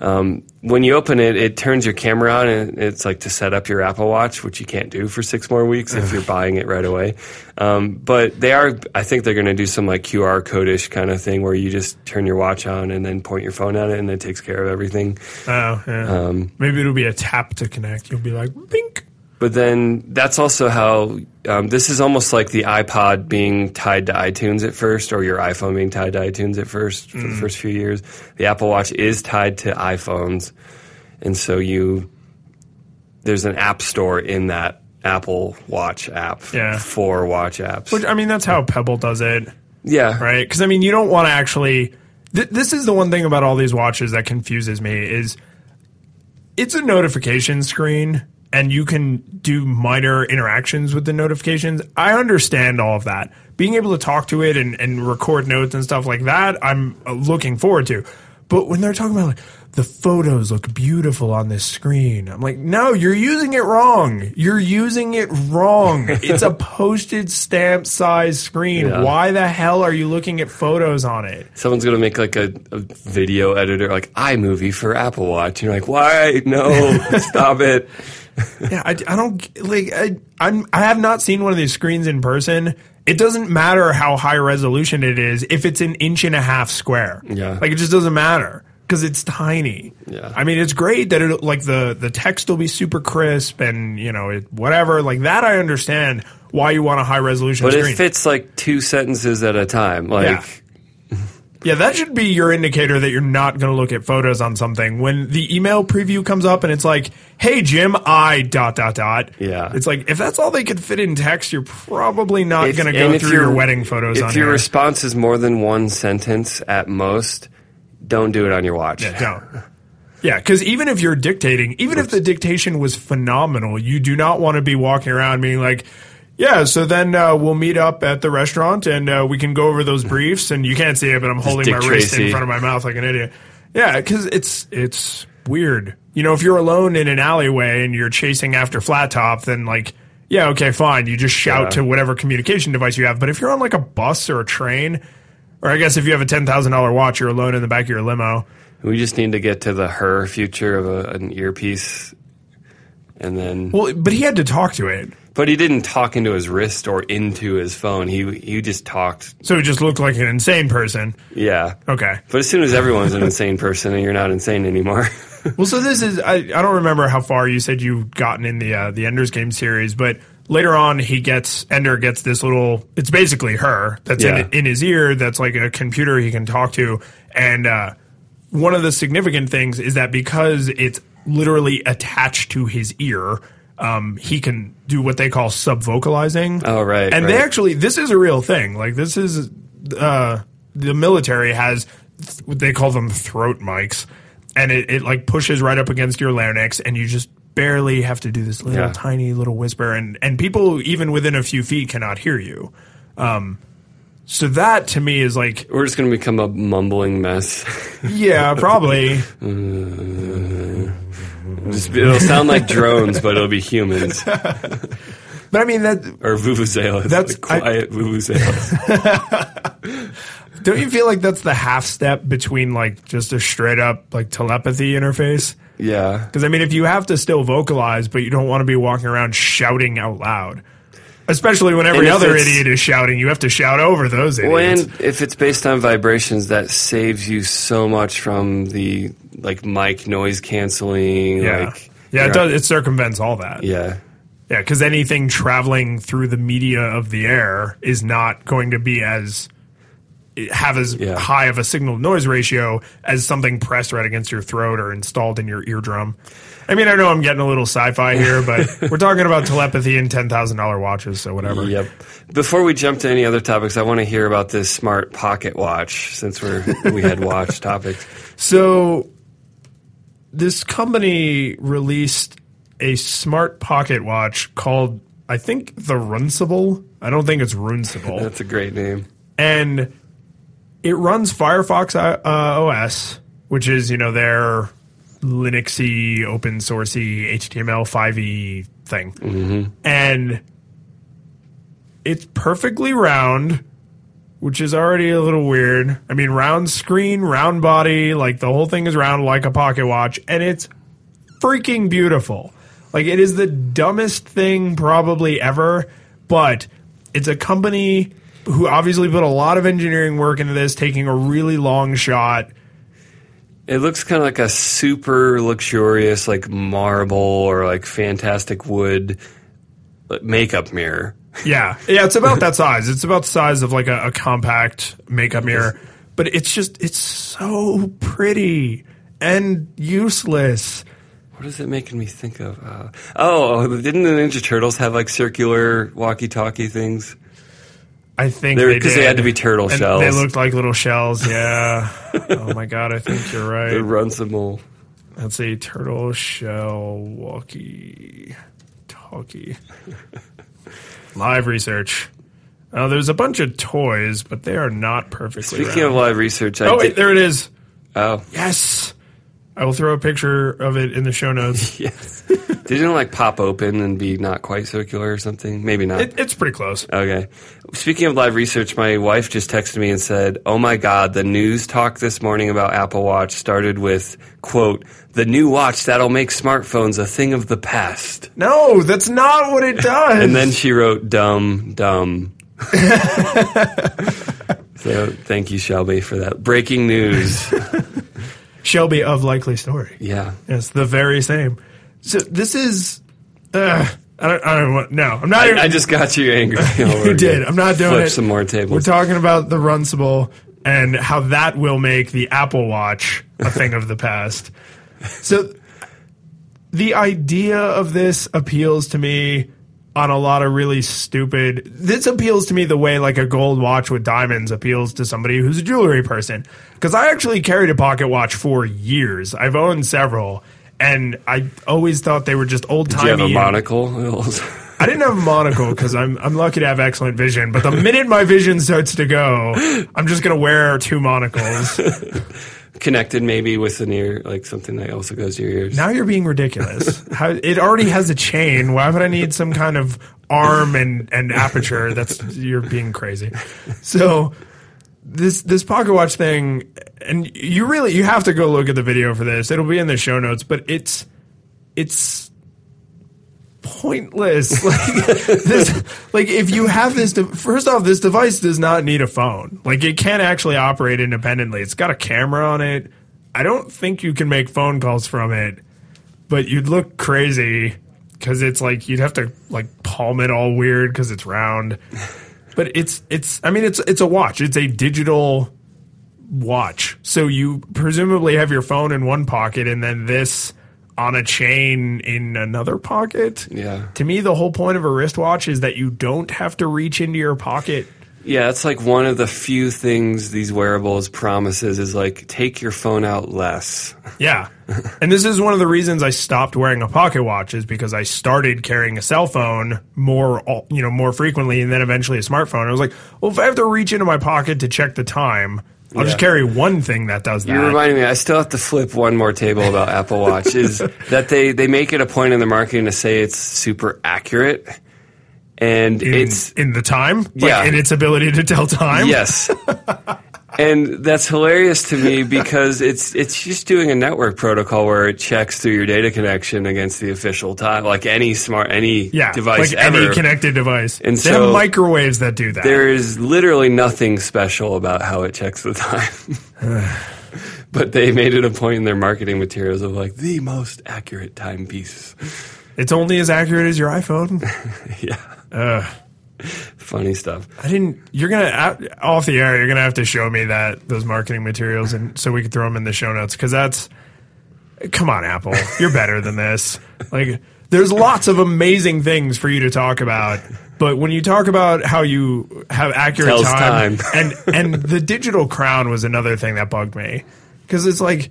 um, when you open it, it turns your camera on, and it's like to set up your Apple Watch, which you can't do for six more weeks if you're buying it right away. Um, but they are, I think they're going to do some like QR code ish kind of thing where you just turn your watch on and then point your phone at it, and it takes care of everything. Oh, yeah. Um, Maybe it'll be a tap to connect. You'll be like, bink. But then that's also how um, this is almost like the iPod being tied to iTunes at first, or your iPhone being tied to iTunes at first for the first few years. The Apple Watch is tied to iPhones, and so you there's an app store in that Apple Watch app Yeah. for watch apps. Which, I mean, that's how Pebble does it. yeah, right? Because I mean, you don't want to actually. Th- this is the one thing about all these watches that confuses me is it's a notification screen and you can do minor interactions with the notifications. I understand all of that. Being able to talk to it and, and record notes and stuff like that, I'm uh, looking forward to. But when they're talking about like the photos look beautiful on this screen, I'm like, no, you're using it wrong. You're using it wrong. it's a postage stamp size screen. Yeah. Why the hell are you looking at photos on it? Someone's gonna make like a, a video editor, like iMovie for Apple Watch. You're like, why? No, stop it. Yeah, I, I don't like. I, I'm I have not seen one of these screens in person. It doesn't matter how high resolution it is if it's an inch and a half square. Yeah. like it just doesn't matter because it's tiny. Yeah. I mean it's great that it like the the text will be super crisp and you know it, whatever like that. I understand why you want a high resolution But screen. it fits like two sentences at a time. Like, Yeah. Yeah, that should be your indicator that you're not going to look at photos on something. When the email preview comes up and it's like, "Hey Jim, I dot dot dot." Yeah. it's like if that's all they could fit in text, you're probably not going to go through your- wedding photos If your here. response is more than one sentence at most, don't do it on your watch. Yeah, Don't. Yeah, because even if you're dictating, even if the dictation was phenomenal, you do not want to be walking around being like, yeah, so then uh, we'll meet up at the restaurant and uh, we can go over those briefs. And you can't see it, but I'm holding my Dick wrist in front of my mouth like an idiot. Yeah, because it's it's weird. You know, if you're alone in an alleyway and you're chasing after flat top, then like, yeah, okay, fine. You just shout Yeah. to whatever communication device you have. But if you're on like a bus or a train, or I guess if you have a ten thousand dollar watch, you're alone in the back of your limo. We just need to get to the her future of a, an earpiece, and then. Well, but he had to talk to it. But he didn't talk into his wrist or into his phone. He he just talked. So he just looked like an insane person. Yeah. Okay. But as soon as everyone's an insane person, and you're not insane anymore. Well, so this is I, I don't remember how far you said you've gotten in the uh, the Ender's Game series, but later on he gets Ender gets this little. It's basically her that's Yeah. in in his ear. That's like a computer he can talk to, and uh, one of the significant things is that because it's literally attached to his ear. Um, he can do what they call subvocalizing. Oh, right, And they right. actually, this is a real thing. Like this is, uh, the military has what they call them throat mics, and it, it like pushes right up against your larynx, and you just barely have to do this little Yeah. tiny little whisper, and and people even within a few feet cannot hear you. Um, so that to me is like, We're just going to become a mumbling mess. yeah, probably. Just- it'll sound like drones, but it'll be humans But I mean that or vuvuzelas. That's- like quiet vuvuzelas. don't you feel like that's the half step between like just a straight up like telepathy interface? Yeah. Because I mean, if you have to still vocalize, but you don't want to be walking around shouting out loud, especially when every other idiot is shouting, you have to shout over those Well, idiots. and if it's based on vibrations, that saves you so much from the like mic noise canceling. yeah, Like, yeah, it does. It circumvents all that. Yeah. Yeah, because anything traveling through the media of the air is not going to be as have as Yeah. high of a signal to noise ratio as something pressed right against your throat or installed in your eardrum. I mean, I know I'm getting a little sci-fi here, but we're talking about telepathy and ten thousand dollar watches, so whatever. Yep. Before we jump to any other topics, I want to hear about this smart pocket watch since we're we had watch topics. So, this company released a smart pocket watch called, I think, the Runcible. I don't think it's Runcible. That's a great name. and it runs Firefox uh, OS, which is you know their Linuxy, open sourcey HTML5e thing, mm-hmm. and it's perfectly round, which is already a little weird. I mean, round screen, round body, like the whole thing is round like a pocket watch, and it's freaking beautiful. Like it is the dumbest thing probably ever, but it's a company who obviously put a lot of engineering work into this, taking a really long shot. It looks kind of like a super luxurious, like marble or like fantastic wood makeup mirror. Yeah, yeah, it's about that size. It's about the size of like a, a compact makeup mirror, but it's just it's so pretty and useless. What is it making me think of? Uh, oh, didn't the Ninja Turtles have like circular walkie-talkie things? I think They were- they they had to be turtle And shells. They looked like little shells. Yeah. oh my god, I think you're right. The. Runcible. That's a turtle shell walkie talkie. Live research. Oh, there's a bunch of toys, but they are not perfectly. Speaking of live research, I oh wait, did, there it is. oh Yes. I will throw a picture of it in the show notes. yes, didn't it like pop open and be not quite circular or something? Maybe not. It, it's pretty close. Okay. Speaking of live research, my wife just texted me and said, "Oh my God, the news talk this morning about Apple Watch started with quote the new watch that'll make smartphones a thing of the past." No, that's not what it does. And then she wrote dumb, dumb. so thank you, Shelby, for that breaking news. Shelby of Likely Story. Yeah. Yes, the very same. So this is. Uh, I don't. I don't want. No, I'm not. I, I just got you angry. you did. I'm not doing Flip it. some more tables. We're talking about the Runcible and how that will make the Apple Watch a thing of the past. So the idea of this appeals to me on a lot of really stupid. This appeals to me the way like a gold watch with diamonds appeals to somebody who's a jewelry person. Because I actually carried a pocket watch for years. I've owned several, and I always thought they were just old Do you have timey. a monocle? I didn't have a monocle because I'm I'm lucky to have excellent vision. But the minute my vision starts to go, I'm just gonna wear two monocles. Connected maybe with an ear, like something that also goes to your ears. Now you're being ridiculous. How, it already has a chain. Why would I need some kind of arm and, and aperture? That's you're being crazy. So this this pocket watch thing, and you really you have to go look at the video for this. It'll be in the show notes, but it's it's pointless. Like this, like if you have this, de- first off, this device does not need a phone. Like it can't actually operate independently. It's got a camera on it. I don't think you can make phone calls from it, but you'd look crazy because it's like you'd have to like palm it all weird because it's round. But it's it's I mean it's it's a watch. It's a digital watch. So you presumably have your phone in one pocket and then this on a chain in another pocket. Yeah. To me, the whole point of a wristwatch is that you don't have to reach into your pocket. Yeah, it's like one of the few things these wearables promises is like take your phone out less. Yeah. and this is one of the reasons I stopped wearing a pocket watch is because I started carrying a cell phone more, you know, more frequently and then eventually a smartphone. I was like, well, if I have to reach into my pocket to check the time, I'll just carry one thing that does that. You're reminding me, I still have to flip one more table about Apple Watch. Is that they, they make it a point in the marketing to say it's super accurate. And in, it's, in the time, like Yeah. in its ability to tell time. yes. and that's hilarious to me because it's it's just doing a network protocol where it checks through your data connection against the official time, like any smart, any yeah, device like ever. any connected device. And they so- have microwaves that do that. There is literally nothing special about how it checks the time. but they made it a point in their marketing materials of like the most accurate timepiece. It's only as accurate as your iPhone. Yeah. Funny stuff. I didn't. You're gonna out- off the air. You're gonna have to show me that those marketing materials, and so we can throw them in the show notes because that's. Come on, Apple. You're better than this. Like, there's lots of amazing things for you to talk about, but when you talk about how you have accurate time, time. and and the digital crown was another thing that bugged me because it's like.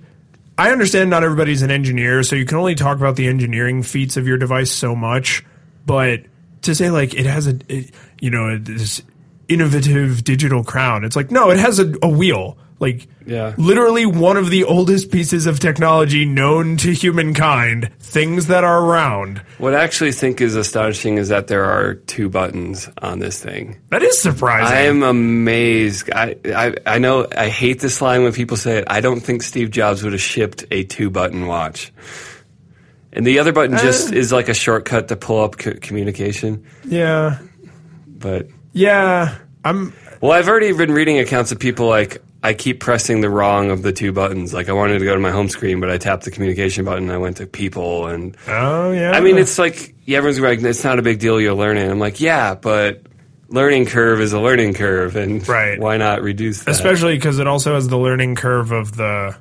I understand not everybody's an engineer, so you can only talk about the engineering feats of your device so much. But to say like it has a, it, you know, this innovative digital crown, it's like no, it has a, a wheel. Like, Yeah. literally one of the oldest pieces of technology known to humankind. Things that are around. What I actually think is astonishing is that there are two buttons on this thing. That is surprising. I am amazed. I, I I know I hate this line when people say it. I don't think Steve Jobs would have shipped a two button watch. And the other button just Uh. is like a shortcut to pull up co- communication. yeah, But yeah. I'm. well, I've already been reading accounts of people like I keep pressing the wrong of the two buttons. Like I wanted to go to my home screen, but I tapped the communication button. and I went to people, and Oh yeah. I mean, it's like yeah, everyone's like, it's not a big deal. You're learning. I'm like, yeah, but learning curve is a learning curve, and Right. why not reduce that? especially because it also has the learning curve of the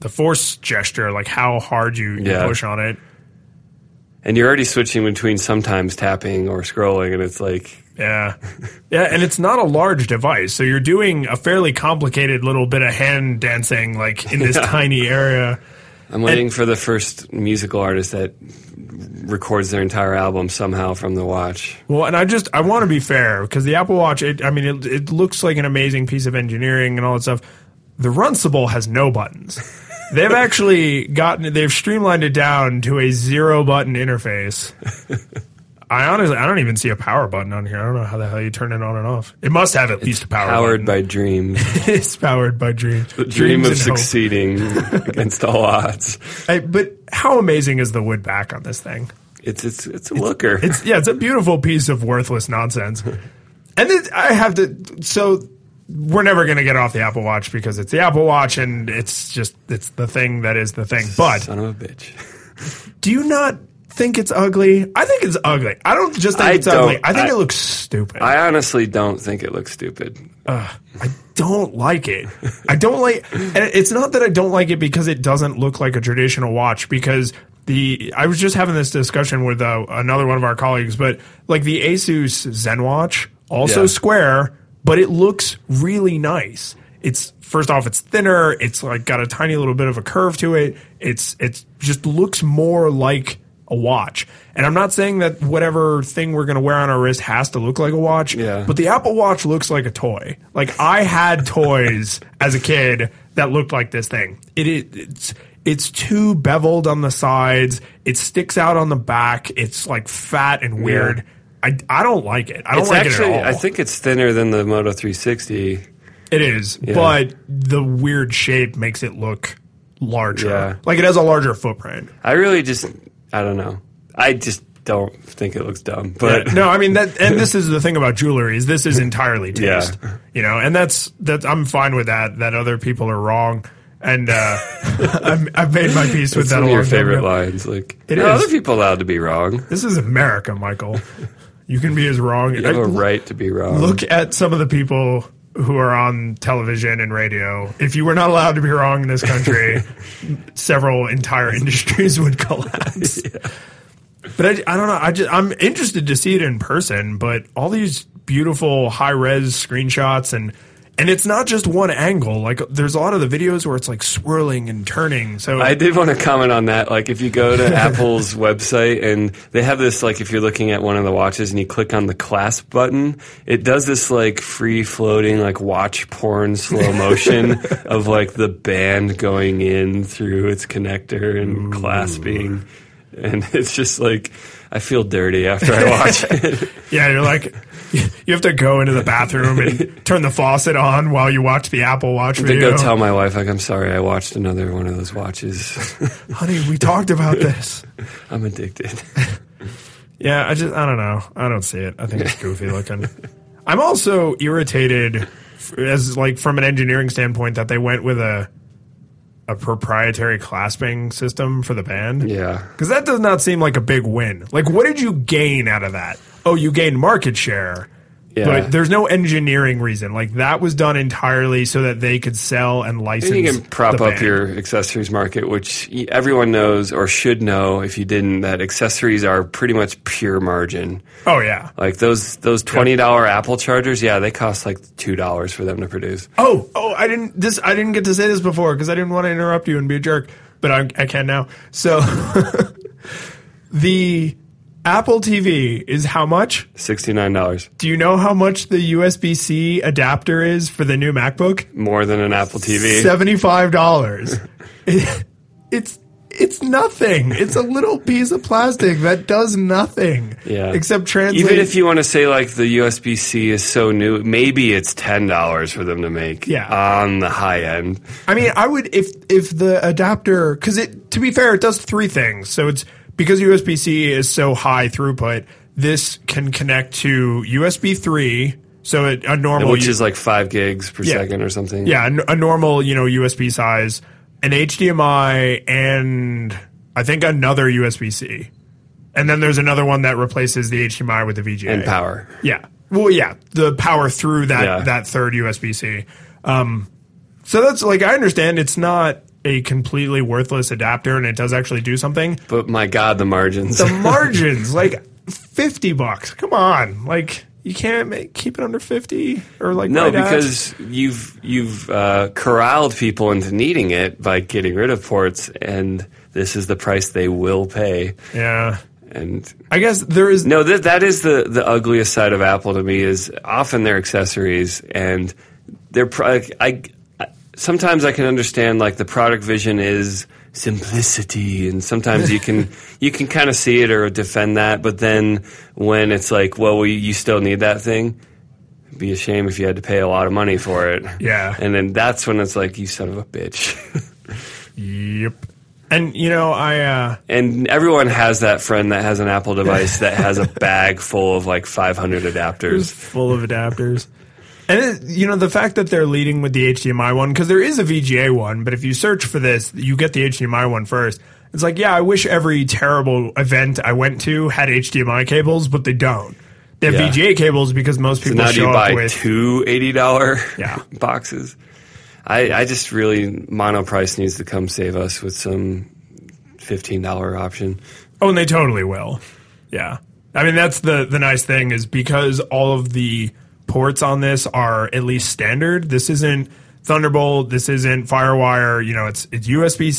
the force gesture, like how hard you, you Yeah. push on it. And you're already switching between sometimes tapping or scrolling, and it's like Yeah. Yeah, and it's not a large device. So you're doing a fairly complicated little bit of hand dancing like in this Yeah. tiny area. I'm waiting for the first musical artist that records their entire album somehow from the watch. Well, and I just I want to be fair because the Apple Watch, it, I mean, it, it looks like an amazing piece of engineering and all that stuff. The Runcible has no buttons. They've actually gotten they've streamlined it down to a zero button interface. I honestly I don't even see a power button on here. I don't know how the hell you turn it on and off. It must have at least a power. Powered button. by dreams, it's powered by dreams. the dream Dreams of succeeding against all odds. Hey, but how amazing is the wood back on this thing? It's it's it's a looker. It's yeah, it's a beautiful piece of worthless nonsense. And it, I have to. So we're never going to get off the Apple Watch because it's the Apple Watch, and it's just it's the thing that is the thing. But Son of a bitch. do you not think it's ugly? I think it's ugly. I don't just think I it's ugly. I think I- it looks stupid. I honestly don't think it looks stupid. I don't like it. I don't like, and it's not that I don't like it because it doesn't look like a traditional watch. Because the I was just having this discussion with uh, another one of our colleagues, but like the Asus ZenWatch, also Yeah. square, but it looks really nice. It's first off, it's thinner. It's like got a tiny little bit of a curve to it. It's it's just looks more like a watch. And I'm not saying that whatever thing we're going to wear on our wrist has to look like a watch, Yeah. but the Apple Watch looks like a toy. Like I had toys as a kid that looked like this thing. It, it it's it's too beveled on the sides. It sticks out on the back. It's like fat and weird. I, I don't like it. I don't It's like actually, it at all. I think it's thinner than the Moto 360. it is, but the weird shape makes it look larger. Yeah. Like it has a larger footprint. I really just, I don't know. I just don't think it looks dumb. But no, I mean that, and this is the thing about jewelry is this is entirely Yeah. taste, you know, and that's that. I'm fine with that. That other people are wrong, and uh, I've, I've made my peace with it's that. one of your favorite lines. Like, It are is. other people allowed to be wrong? This is America, Michael. You can be as wrong. You have I- a right to be wrong. Look at some of the people who are on television and radio. If you were not allowed to be wrong in this country, several entire industries would collapse. But I, I don't know. I just I'm interested to see it in person. But all these beautiful high res screenshots and and it's not just one angle. Like there's a lot of the videos where it's like swirling and turning. So I did want to comment on that. Like, if you go to Apple's website and they have this, like, if you're looking at one of the watches and you click on the clasp button, it does this, like, free floating, like, watch porn slow motion of, like, the band going in through its connector and clasping. And it's just like, I feel dirty after I watch it. Yeah, you're like, you have to go into the bathroom and turn the faucet on while you watch the Apple Watch to video. go tell my wife, like, I'm sorry, I watched another one of those watches. Honey, we talked about this. I'm addicted. Yeah, I just, I don't know. I don't see it. I think it's goofy looking. I'm also irritated as like from an engineering standpoint that they went with a a proprietary clasping system for the band. Yeah. Because that does not seem like a big win. Like, what did you gain out of that? Oh, you gained market share. Yeah. But there's no engineering reason. Like that was done entirely so that they could sell and license. And you can prop up your accessories market, which everyone knows or should know if you didn't that accessories are pretty much pure margin. Oh yeah. Like those those twenty dollar Apple chargers, yeah, they cost like two dollars for them to produce. Oh, oh, I didn't this I didn't get to say this before because I didn't want to interrupt you and be a jerk, but I, I can now. So the Apple TV is how much? Sixty nine dollars Do you know how much the USB C adapter is for the new MacBook? more than an Apple TV. Seventy-five dollars. it's it's nothing. It's a little piece of plastic that does nothing. Yeah. Except translate. Even if you want to say like the USB C is so new, maybe it's ten dollars for them to make. Yeah. on the high end. I mean, I would if if the adapter because it to be fair, it does three things. So it's because USB C is so high throughput. This can connect to USB three. So it, a normal which is like five gigs per second or something. Yeah, a normal, you know, USB size, an HDMI, and I think another USB C. And then there's another one that replaces the HDMI with the VGA. and power. Yeah. Well, yeah, the power through that Yeah. that third USB C. Um, so that's like I understand it's not a completely worthless adapter, and it does actually do something. But my God, the margins. The margins, like fifty bucks. Come on, like you can't make, keep it under fifty or like no, right at- because you've you've uh, corralled people into needing it by getting rid of ports, and this is the price they will pay. yeah. And I guess there is no, that that is the the ugliest side of Apple to me is often their accessories and pro- I, I sometimes I can understand like the product vision is simplicity and sometimes you can you can kind of see it or defend that but then when it's like well we, you still need that thing it'd be a shame if you had to pay a lot of money for it Yeah. and then that's when it's like you son of a bitch Yep. And you know, I uh and everyone has that friend that has an Apple device that has a bag full of like 500 adapters full of adapters. And it, you know the fact that they're leading with the HDMI one because there is a VGA one, but if you search for this, you get the HDMI one first. It's like, yeah, I wish every terrible event I went to had HDMI cables, but they don't. They have Yeah. VGA cables because most people now do show you buy up with. two eighty dollar Yeah. boxes? I, I just really Monoprice needs to come save us with some fifteen dollar option. Oh, and they totally will. Yeah. I mean, that's the the nice thing is because all of the ports on this are at least standard. This isn't Thunderbolt. This isn't FireWire. You know, it's it's USB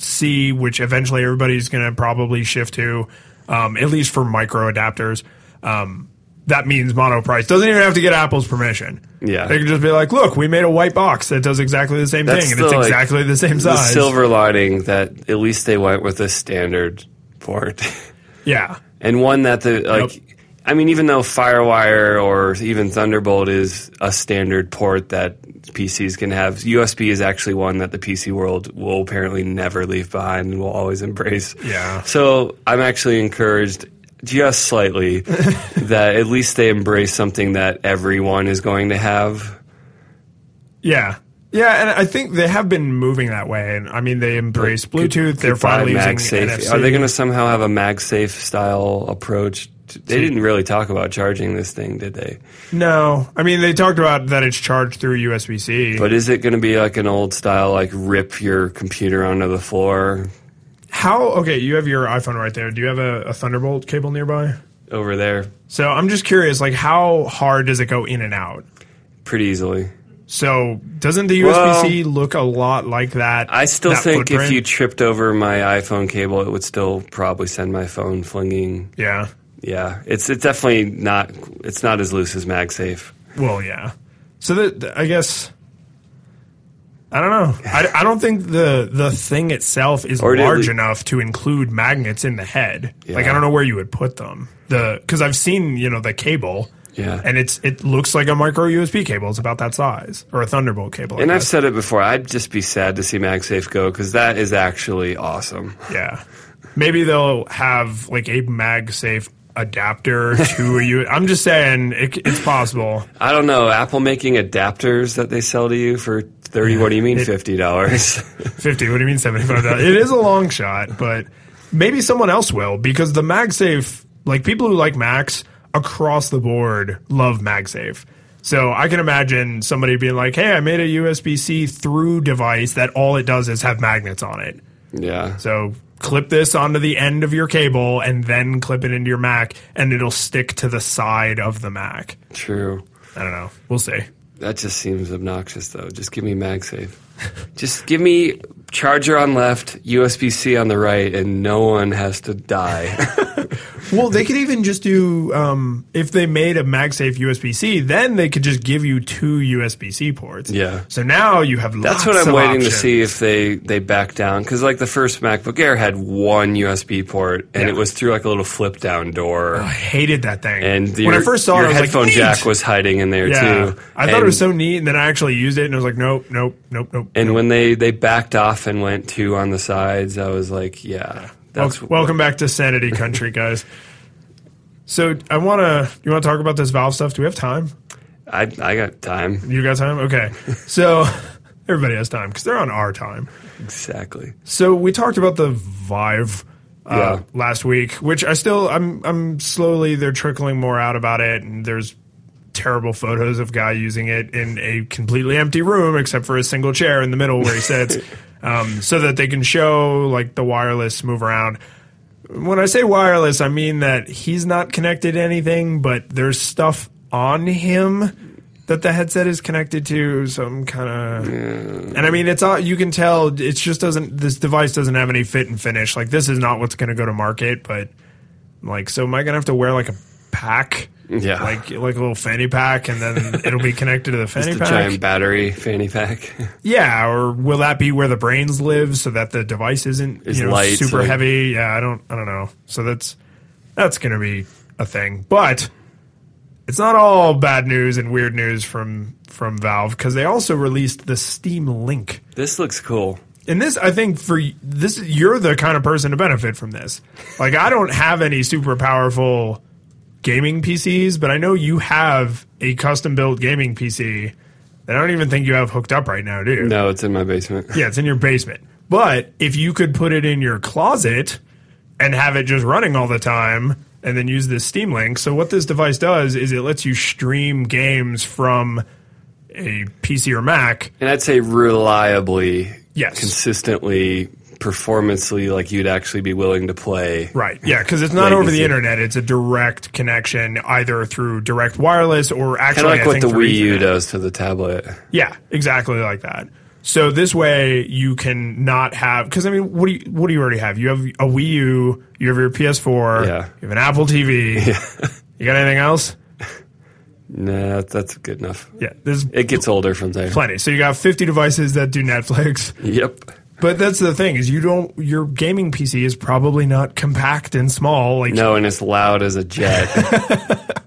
C, which eventually everybody's going to probably shift to, um, at least for micro adapters. Um, that means Monoprice. Doesn't even have to get Apple's permission. Yeah. They can just be like, look, we made a white box that does exactly the same That's thing, and it's like, exactly the same size." The silver lining that at least they went with a standard port. Yeah. and one that the like. I mean even though FireWire or even Thunderbolt is a standard port that PCs can have, USB is actually one that the PC world will apparently never leave behind and will always embrace. Yeah. So I'm actually encouraged just slightly that at least they embrace something that everyone is going to have. Yeah. Yeah, and I think they have been moving that way. And I mean, they embrace Bluetooth. They're Goodbye, finally using MagSafe. NFC. Are they going to somehow have a MagSafe style approach? They didn't really talk about charging this thing, did they? No, I mean they talked about that it's charged through USB C. But is it going to be like an old style, like rip your computer onto the floor How? Okay, you have your iPhone right there. Do you have a, a Thunderbolt cable nearby? over there So I'm just curious, like how hard does it go in and out? pretty easily? So doesn't the USB C look a lot like that? I still that think if you tripped over my iPhone cable, it would still probably send my phone flinging. yeah. Yeah, it's it's definitely not. It's not as loose as MagSafe. Well, yeah. So that I guess I don't know. I, I don't think the the thing itself is Or large we- enough to include magnets in the head. Like I don't know where you would put them. The because I've seen you know the cable. Yeah. And it's it looks like a micro USB cable. It's about that size, or a Thunderbolt cable. And I've said it before. I'd just be sad to see MagSafe go because that is actually awesome. yeah. Maybe they'll have like a MagSafe adapter to a U. I'm just saying it, it's possible. I don't know. Apple making adapters that they sell to you for thirty. What do you mean fifty dollars? 50 what do you mean seventy five dollars? it is a long shot but maybe someone else will because the magsafe like people who like macs across the board love magsafe so i can imagine somebody being like hey i made a usb-c through device that all it does is have magnets on it yeah. so clip this onto the end of your cable and then clip it into your mac and it'll stick to the side of the mac True. i don't know we'll see That just seems obnoxious, though. Just give me MagSafe. just give me charger on left, USB C on the right, and no one has to die. Well, they could even just do um, if they made a MagSafe USB C, then they could just give you two USB C ports. Yeah. So now you have That's lots what I'm of waiting to see if they they back down because like the first MacBook Air had one USB port and Yeah. it was through like a little flip down door. I hated that thing. and when your, I first saw your it, headphone like, jack was hiding in there Yeah, too. I thought And- it was so neat, and then I actually used it, and I was like, nope, nope, nope, nope. And when they they backed off and went two on the sides, I was like, yeah, that's Wel- welcome back to Sanity Country, guys. So I want to. You want to talk about this Valve stuff? Do we have time? I I got time You got time? Okay. So everybody has time because they're on our time. exactly. So we talked about the Vive uh, Yeah. last week, which I still I'm I'm slowly they're trickling more out about it, and there's terrible photos of guy using it in a completely empty room except for a single chair in the middle where he sits, um, so that they can show like the wireless move around. When I say wireless, I mean that he's not connected to anything, but there's stuff on him that the headset is connected to. Some kind of, and I mean, it's all you can tell. It just doesn't. This device doesn't have any fit and finish. Like this is not what's going to go to market. But like, so am I going to have to wear like a pack? Yeah. like like a little fanny pack, and then it'll be connected to the fanny pack. giant battery fanny pack. Yeah, or will that be where the brains live so that the device isn't Is you know, light, super like- heavy? Yeah, I don't I don't know. So that's that's going to be a thing. But it's not all bad news and weird news from from Valve cuz they also released the Steam Link. this looks cool. And this I think for this you're the kind of person to benefit from this. Like I don't have any super powerful gaming PCs, but I know you have a custom built gaming PC that I don't even think you have hooked up right now, do you? No, it's in my basement. Yeah, it's in your basement. But if you could put it in your closet and have it just running all the time and then use this Steam Link. So what this device does is it lets you stream games from a PC or Mac. And I'd say reliably, Yes. consistently, performancely, like you'd actually be willing to play. Right. Yeah, because it's not over the internet. It's a direct connection either through direct wireless or Kind actually of like I what the Wii U does to the tablet. Yeah, exactly like that. So this way you can not have because I mean, what do you what do you already have? You have a Wii U, you have your PS4, Yeah. you have an Apple TV. You got anything else? Nah, that's good enough. Yeah, It gets older from there. plenty. So you got 50 devices that do Netflix. Yep. But that's the thing is you don't your gaming PC is probably not compact and small. Like No, and it's loud as a jet.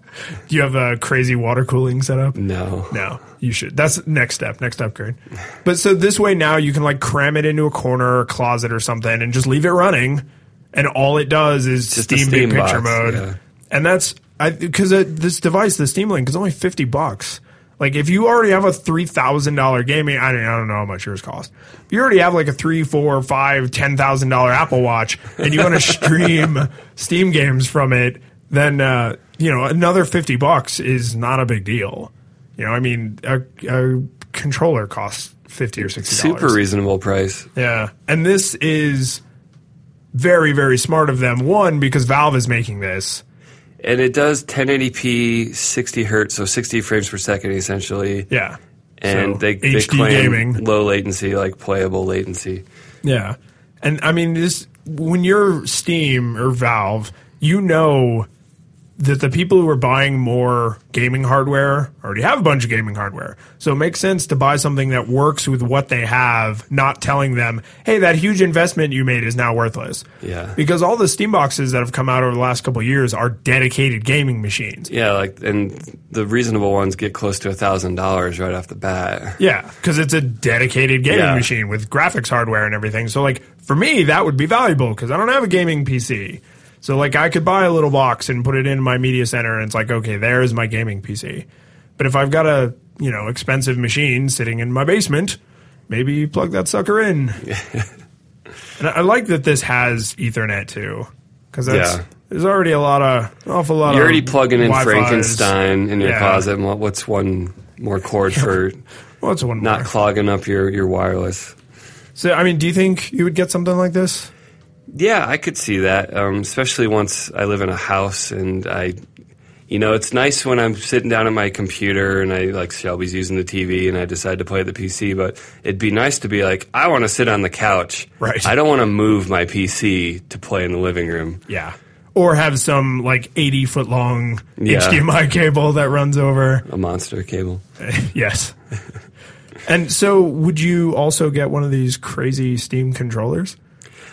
do you have a crazy water cooling setup? no. No, you should. That's next step, next upgrade. But so this way now you can like cram it into a corner or closet or something and just leave it running, and all it does is Just Steam, Steam Big Picture mode, yeah. and that's I because uh, this device, the Steam Link, is only fifty bucks. Like if you already have a three thousand dollar gaming, I don't, I don't know how much yours cost. If you already have like a three, four, five, ten thousand dollar Apple Watch, and you want to stream Steam games from it, then uh, you know another fifty bucks is not a big deal. You know, I mean, a, a controller costs fifty or sixty. Super reasonable price. Yeah, and this is very, very smart of them. One because Valve is making this. And it does 1080p, 60 hertz, so 60 frames per second essentially. Yeah, And So, they, they claim gaming. low latency, like playable latency. Yeah. And I mean this when you're Steam or Valve, you know that the people who are buying more gaming hardware already have a bunch of gaming hardware. So it makes sense to buy something that works with what they have, not telling them, "Hey, that huge investment you made is now worthless." Yeah. Because all the Steam boxes that have come out over the last couple of years are dedicated gaming machines. Yeah, like, and the reasonable ones get close to a thousand dollars right off the bat. Yeah, because it's a dedicated gaming Yeah. machine with graphics hardware and everything. So, like, for me, that would be valuable because I don't have a gaming PC. So, like, I could buy a little box and put it in my media center, and it's like, okay, there's my gaming PC. But if I've got a you know expensive machine sitting in my basement, maybe plug that sucker in. and I, like that this has Ethernet too, because that's Yeah. there's already a lot of awful lot. Of you're already plugging in Wi-Fis. Frankenstein in your Yeah. closet. and What's one more cord for What's one not more? clogging up your, your wireless? So, I mean, do you think you would get something like this? Yeah, I could see that, um, especially once I live in a house and I, you know, it's nice when I'm sitting down at my computer and I like Shelby's using the TV and I decide to play the PC, but it'd be nice to be like, I want to sit on the couch. Right. I don't want to move my PC to play in the living room. Yeah. or have some like 80 foot long Yeah. HDMI cable that runs over. A monster cable. yes. and so, would you also get one of these crazy Steam controllers?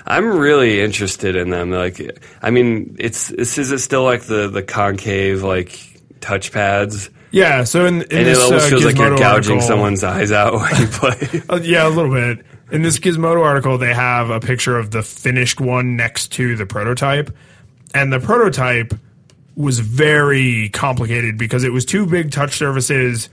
I'm really interested in them. Like, I mean, it's this is it still like the the concave like touchpads, Yeah. So in, in and this it almost uh, feels like you're Gizmodo gouging article- someone's eyes out when you play. Uh, yeah, a little bit. In this Gizmodo article, they have a picture of the finished one next to the prototype, and the prototype was very complicated because it was two big touch surfaces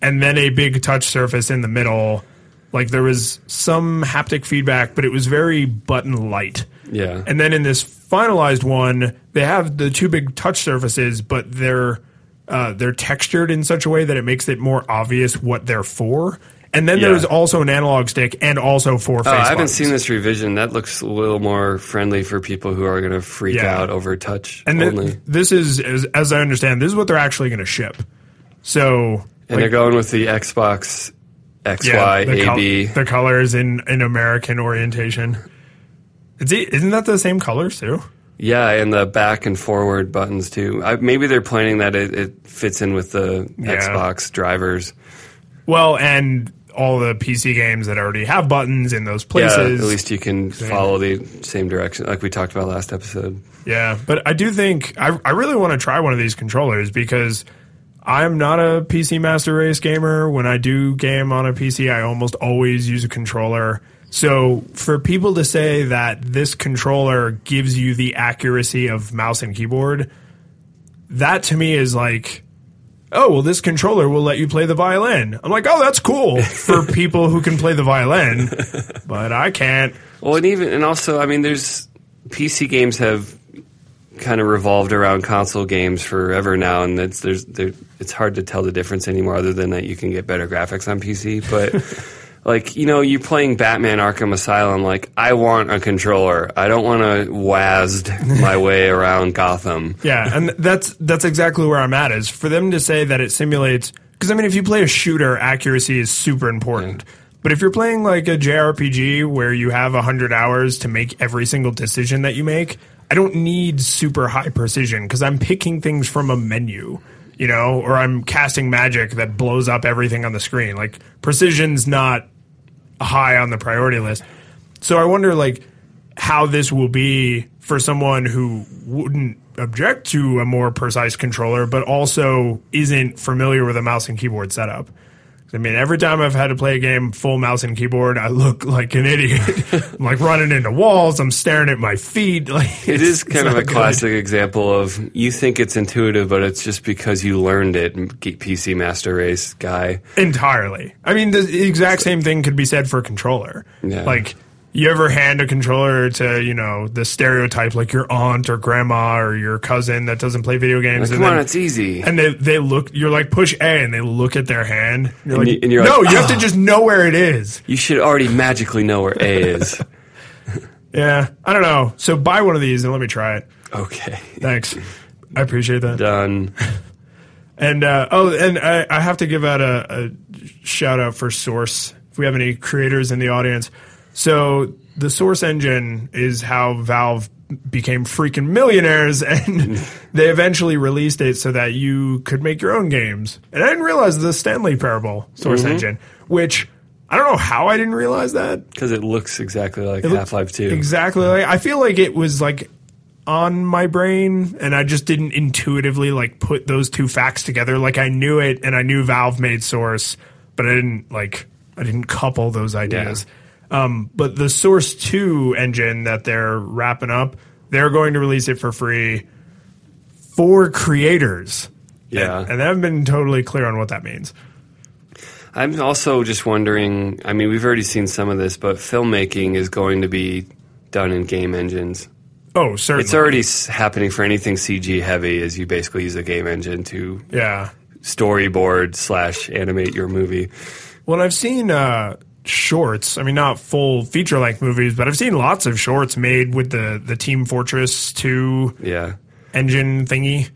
and then a big touch surface in the middle. Like there was some haptic feedback, but it was very button light. yeah, And then in this finalized one, they have the two big touch surfaces, but they're uh, they're textured in such a way that it makes it more obvious what they're for. And then Yeah. there's also an analog stick and also four face Oh, I haven't buttons. seen this revision. That looks a little more friendly for people who are going to freak Yeah. out over touch And only. th- this is, as, as I understand, this is what they're actually going to ship. So, and they're going with the Xbox XY the, col- AB. the colors in, in American orientation. Is it, isn't that the same colors too? Yeah, and the back and forward buttons too. I, maybe they're planning that it, it fits in with the Yeah. Xbox drivers. Well, and all the PC games that already have buttons in those places. Yeah, at least you can follow the same direction, like we talked about last episode. Yeah, but I do think I, I really want to try one of these controllers because I'm not a PC Master Race gamer. When I do game on a PC, I almost always use a controller. So for people to say that this controller gives you the accuracy of mouse and keyboard, that to me is like, oh, well, this controller will let you play the violin. I'm like, oh, that's cool for people who can play the violin, but I can't. Well, and even and also, I mean, there's PC games have kind of revolved around console games forever now, and it's there's there, it's hard to tell the difference anymore, other than that you can get better graphics on PC. But like you know, you're playing Batman Arkham Asylum. Like I want a controller. I don't want to WASD my way around Gotham. Yeah, and that's that's exactly where I'm at. Is for them to say that it simulates because I mean, if you play a shooter, accuracy is super important. But if you're playing like a JRPG where you have hundred hours to make every single decision that you make, I don't need super high precision because I'm picking things from a menu, you know, or I'm casting magic that blows up everything on the screen. Like precision's not high on the priority list. So I wonder like how this will be for someone who wouldn't object to a more precise controller, but also isn't familiar with a mouse and keyboard setup. I mean, every time I've had to play a game full mouse and keyboard, I look like an idiot. I'm like running into walls. I'm staring at my feet. Like It is kind of a classic. classic example of you think it's intuitive, but it's just because you learned it. PC Master Race guy. entirely. I mean, the exact same thing could be said for a controller. Yeah. Like, you ever hand a controller to you know the stereotype like your aunt or grandma or your cousin that doesn't play video games? Like, and come on, it's easy. and they they look. You're like push A, and they look at their hand. You're And like, you- you're no, like, you have to "Ah." just know where it is. You should already magically know where A is. Yeah, I don't know. So buy one of these and let me try it. Okay. Thanks, I appreciate that. Done. And uh, oh, and I, I have to give out a, a shout out for Source. If we have any creators in the audience, so the Source engine is how Valve became freaking millionaires, and they eventually released it so that you could make your own games. And I didn't realize the Stanley Parable Source mm-hmm. engine, which I don't know how I didn't realize that. Because it looks exactly like Half Life 2. Exactly. Like, I feel like it was like on my brain and I just didn't intuitively like put those two facts together. Like I knew it and I knew Valve made Source, but I didn't like I didn't couple those ideas. Um, but the Source 2 engine that they're wrapping up, they're going to release it for free for creators. Yeah. And they haven't been totally clear on what that means. I'm also just wondering I mean, we've already seen some of this, but filmmaking is going to be done in game engines. Oh, certainly. It's already happening for anything CG heavy, as you basically use a game engine to yeah. storyboard slash animate your movie. Well, I've seen uh, shorts. I mean, not full feature length movies, but I've seen lots of shorts made with the the Team Fortress Two Yeah. engine thingy.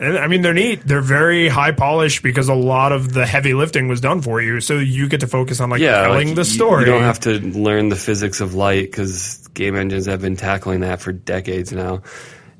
And I mean, they're neat. They're very high polished because a lot of the heavy lifting was done for you, so you get to focus on like Yeah, telling like, the story. You don't have to learn the physics of light because game engines have been tackling that for decades now.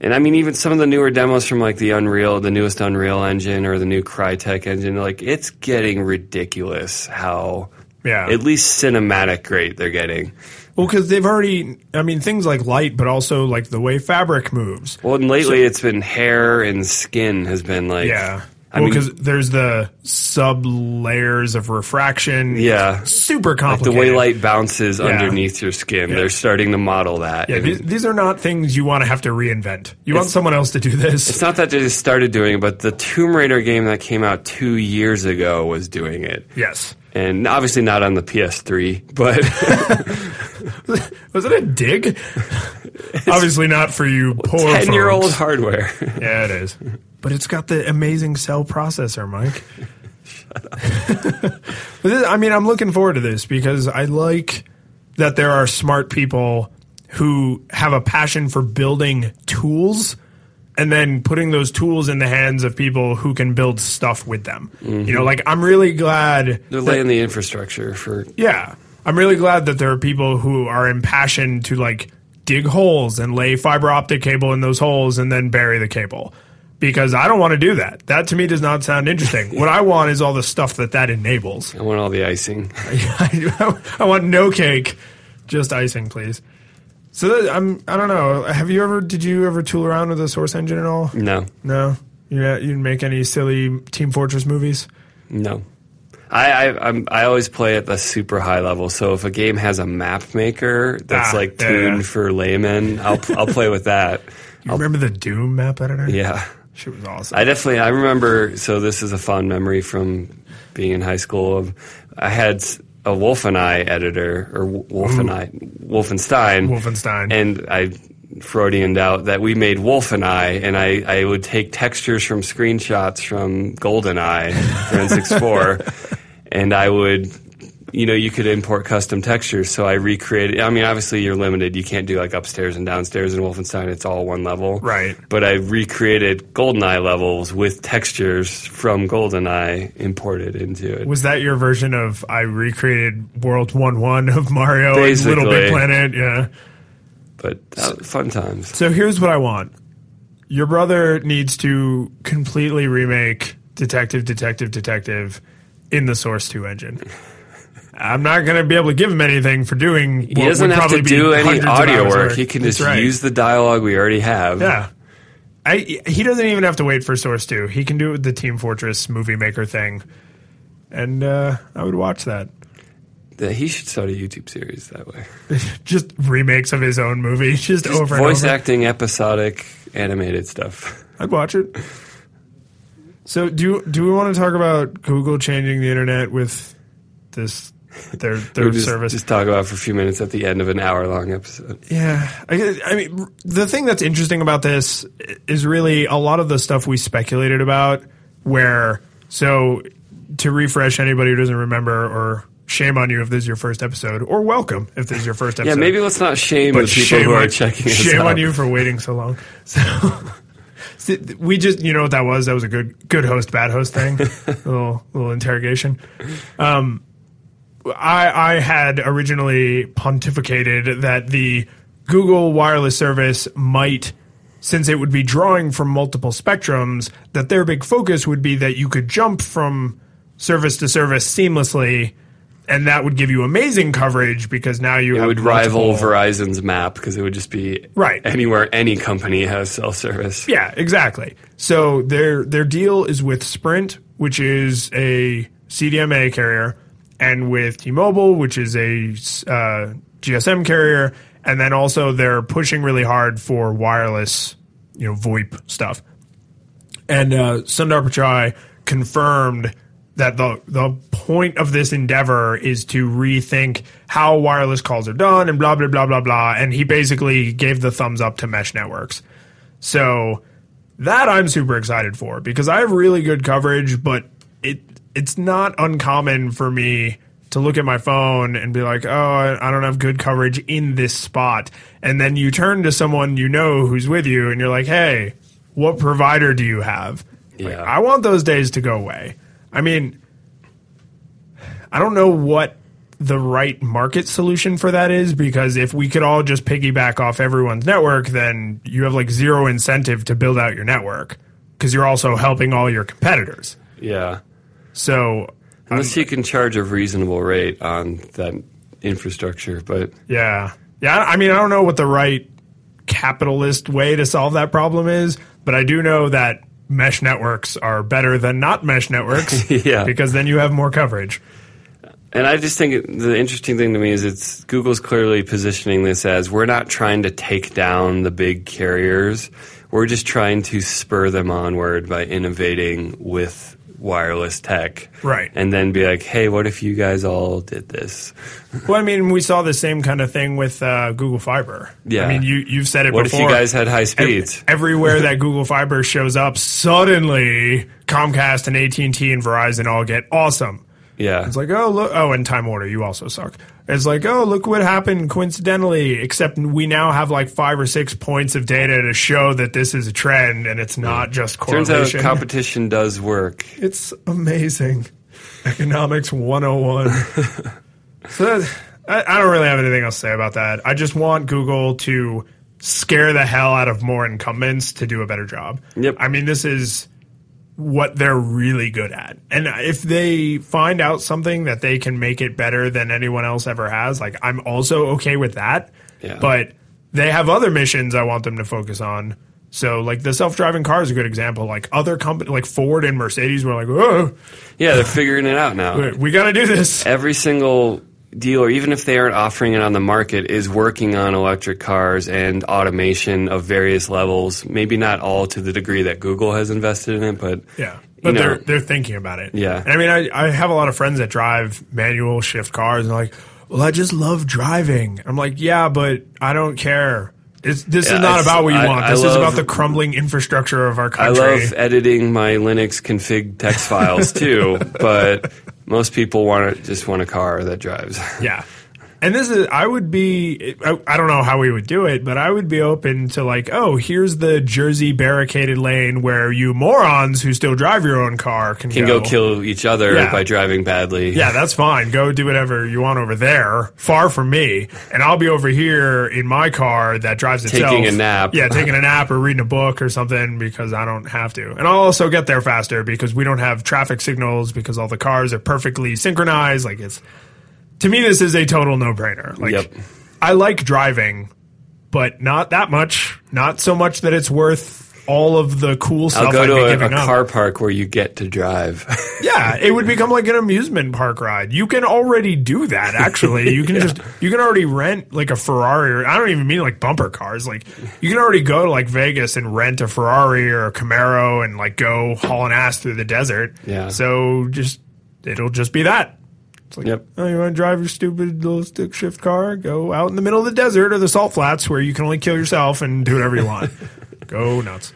And I mean, even some of the newer demos from like the Unreal, the newest Unreal engine or the new Crytek engine, like it's getting ridiculous how Yeah. at least cinematic great they're getting. Well, because they've already, I mean, things like light, but also like the way fabric moves. Well, and lately it's been hair and skin has been like Yeah. I well, because there's the sub layers of refraction. Yeah. Super complicated. the way light bounces underneath your skin. Yeah. They're starting to model that. Yeah, these, these are not things you want to have to reinvent. You want someone else to do this. It's not that they just started doing it, but the Tomb Raider game that came out two years ago was doing it. Yes. And obviously not on the PS3, but Was it a dig? Obviously not for you poor 10 year old hardware. Yeah, it is. But it's got the amazing cell processor, Mike. this, I mean, I'm looking forward to this because I like that there are smart people who have a passion for building tools and then putting those tools in the hands of people who can build stuff with them. You know, like I'm really glad They're that- laying the infrastructure for. yeah. I'm really glad that there are people who are impassioned to like dig holes and lay fiber optic cable in those holes and then bury the cable. Because I don't want to do that. That to me does not sound interesting. what I want is all the stuff that that enables. I want all the icing. I, I want no cake, just icing, please. So that, I'm. I don't know. Have you ever? Did you ever tool around with a source engine at all? No, No. You you didn't make any silly Team Fortress movies? no. I, I I'm, I always play at the super high level. So if a game has a map maker that's Ah, like tuned yeah. for laymen, I'll I'll play with that. You remember the Doom map editor? Yeah. She was awesome. I definitely I remember. So this is a fond memory from being in high school. Of I had a Wolfeneye editor or wolf Wolfeneye Wolfenstein Wolfenstein. and I Freudianed out that we made Wolfeneye, and I, and I would take textures from screenshots from GoldenEye for N64, and I would, you know, you could import custom textures. So I recreated. I mean, obviously you're limited; you can't do like upstairs and downstairs in Wolfenstein. It's all one level, Right. But I recreated GoldenEye levels with textures from GoldenEye imported into it. Was that your version of I recreated World One One of Mario and Little Big Planet? Yeah. But uh, fun times. So here's what I want. Your brother needs to completely remake Detective, Detective, Detective in the Source 2 engine. I'm not going to be able to give him anything for doing. He doesn't have to do any audio work. He can just use the dialogue we already have. Yeah. I, he doesn't even have to wait for Source 2. He can do it with the Team Fortress movie maker thing. And uh, I would watch that. That he should start a YouTube series that way. Just remakes of his own movies, just, Just over and voice over. acting, episodic, animated stuff. I'd watch it. So do do we want to talk about Google changing the internet with this their their We'll just, service? just talk about for a few minutes at the end of an hour long episode. yeah, I, I mean the thing that's interesting about this is really a lot of the stuff we speculated about. Where so to refresh anybody who doesn't remember or. Shame on you if this is your first episode, or welcome if this is your first episode. Yeah, maybe let's not shame the But people shame who on, are checking us shame on you for waiting so long. So See, we just you know what that was? That was a good good host bad host thing. little little interrogation. Um, I I had originally pontificated that the Google wireless service might. Since it would be drawing from multiple spectrums, that their big focus would be that you could jump from service to service seamlessly, and that would give you amazing coverage because now you It have would rival multiple- Verizon's map because it would just be Right. anywhere any company has cell service. Yeah, exactly. So their their deal is with Sprint, which is a CDMA carrier, and with T-Mobile, which is a uh, GSM carrier, and then also they're pushing really hard for wireless, you know, VoIP stuff. And uh, Sundar Pichai confirmed that the the point of this endeavor is to rethink how wireless calls are done and blah blah blah blah blah. And he basically gave the thumbs up to mesh networks. So that I'm super excited for because I have really good coverage, but it it's not uncommon for me to look at my phone and be like, "Oh, I don't have good coverage in this spot." And then you turn to someone you know who's with you and you're like, "Hey, what provider do you have?" Like, Yeah. I want those days to go away. I mean, I don't know what the right market solution for that is because if we could all just piggyback off everyone's network, then you have like zero incentive to build out your network because you're also helping all your competitors. Yeah. So Unless you can charge a reasonable rate on that infrastructure, but Yeah. Yeah. I mean, I don't know what the right capitalist way to solve that problem is, but I do know that mesh networks are better than not mesh networks Yeah. because then you have more coverage. And I just think the interesting thing to me is it's Google's clearly positioning this as we're not trying to take down the big carriers. We're just trying to spur them onward by innovating with wireless tech. Right. And then be like, hey, what if you guys all did this? Well, I mean, we saw the same kind of thing with uh, Google Fiber. Yeah. I mean, you, you've said it before. What if you guys had high Ev- speeds? everywhere that Google Fiber shows up, suddenly Comcast and AT and T and Verizon all get awesome. yeah. It's like, oh look, oh, and Time Warner, you also suck. It's like, oh, look what happened coincidentally. Except we now have like five or six points of data to show that this is a trend, and it's not just Turns correlation. out competition does work. It's amazing. Economics 101. so I, I don't really have anything else to say about that. I just want Google to scare the hell out of more incumbents to do a better job. Yep. I mean, this is what they're really good at. And if they find out something that they can make it better than anyone else ever has, like I'm also okay with that. Yeah. But they have other missions I want them to focus on. So like the self-driving car is a good example. Like other companies like Ford and Mercedes were like, "Oh, Yeah, they're figuring it out now. we got to do this." every single dealer, even if they aren't offering it on the market, is working on electric cars and automation of various levels. Maybe not all to the degree that Google has invested in it, but Yeah. But know- they're they're thinking about it. Yeah. And I mean, I, I have a lot of friends that drive manual shift cars, and they're like, "Well, I just love driving." I'm like, "Yeah, but I don't care. It's, this Yeah, is not about what you I- want. This is about the crumbling infrastructure of our country. I love editing my Linux config text files too. but most people want to just want a car that drives. Yeah. And this is, I would be, I, I don't know how we would do it, but I would be open to like, oh, here's the Jersey barricaded lane where you morons who still drive your own car can, Can go kill each other Yeah. by driving badly. Yeah, that's fine. Go do whatever you want over there, far from me, and I'll be over here in my car that drives itself. Taking a nap. Yeah, taking a nap or reading a book or something because I don't have to. And I'll also get there faster because we don't have traffic signals because all the cars are perfectly synchronized. Like it's to me, this is a total no-brainer. Like Yep. I like driving, but not that much. Not so much that it's worth all of the cool stuff I'll go I'd be to a, a car park where you get to drive. Yeah, it would become like an amusement park ride. You can already do that. Actually, you can just you can already rent like a Ferrari. Or, I don't even mean like bumper cars. Like you can already go to like Vegas and rent a Ferrari or a Camaro and like go hauling ass through the desert. Yeah. So just it'll just be that. It's like, Yep. oh, you want to drive your stupid little stick shift car? Go out in the middle of the desert or the salt flats where you can only kill yourself and do whatever you want. go nuts.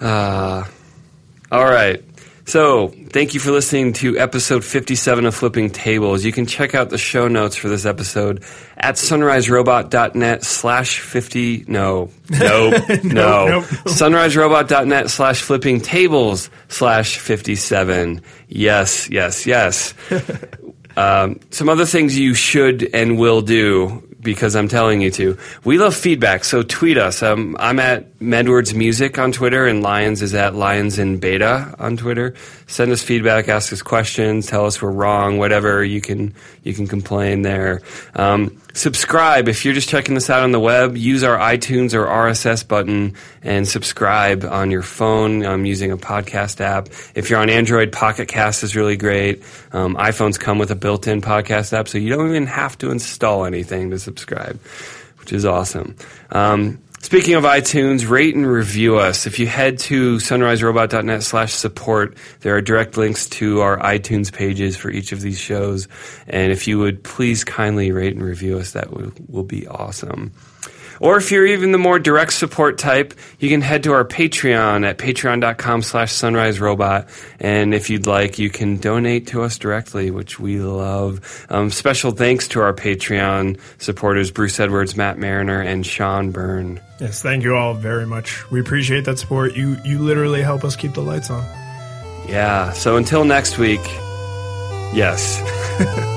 Uh, all right. So, thank you for listening to episode 57 of Flipping Tables. You can check out the show notes for this episode at sunriserobot.net slash 50. No, no, no. nope. sunriserobot.net slash flipping tables slash 57. Yes, yes, yes. Um, some other things you should and will do because I'm telling you to. We love feedback, so tweet us. Um, I'm at Medwards Music on Twitter, and Lions is at Lions in Beta on Twitter. Send us feedback, ask us questions, tell us we're wrong, whatever. You can you can complain there. Um, subscribe if you're just checking this out on the web. Use our iTunes or RSS button and subscribe on your phone um, using a podcast app. If you're on Android, Pocket Cast is really great. Um, iPhones come with a built-in podcast app, so you don't even have to install anything to subscribe, which is awesome. Um, Speaking of iTunes, rate and review us. If you head to sunriserobot.net slash support, there are direct links to our iTunes pages for each of these shows. And if you would please kindly rate and review us, that will, will be awesome. Or if you're even the more direct support type, you can head to our Patreon at patreon.com slash sunriserobot. And if you'd like, you can donate to us directly, which we love. Um, special thanks to our Patreon supporters, Bruce Edwards, Matt Mariner, and Sean Byrne. Yes, thank you all very much. We appreciate that support. You you literally help us keep the lights on. Yeah. So until next week, yes.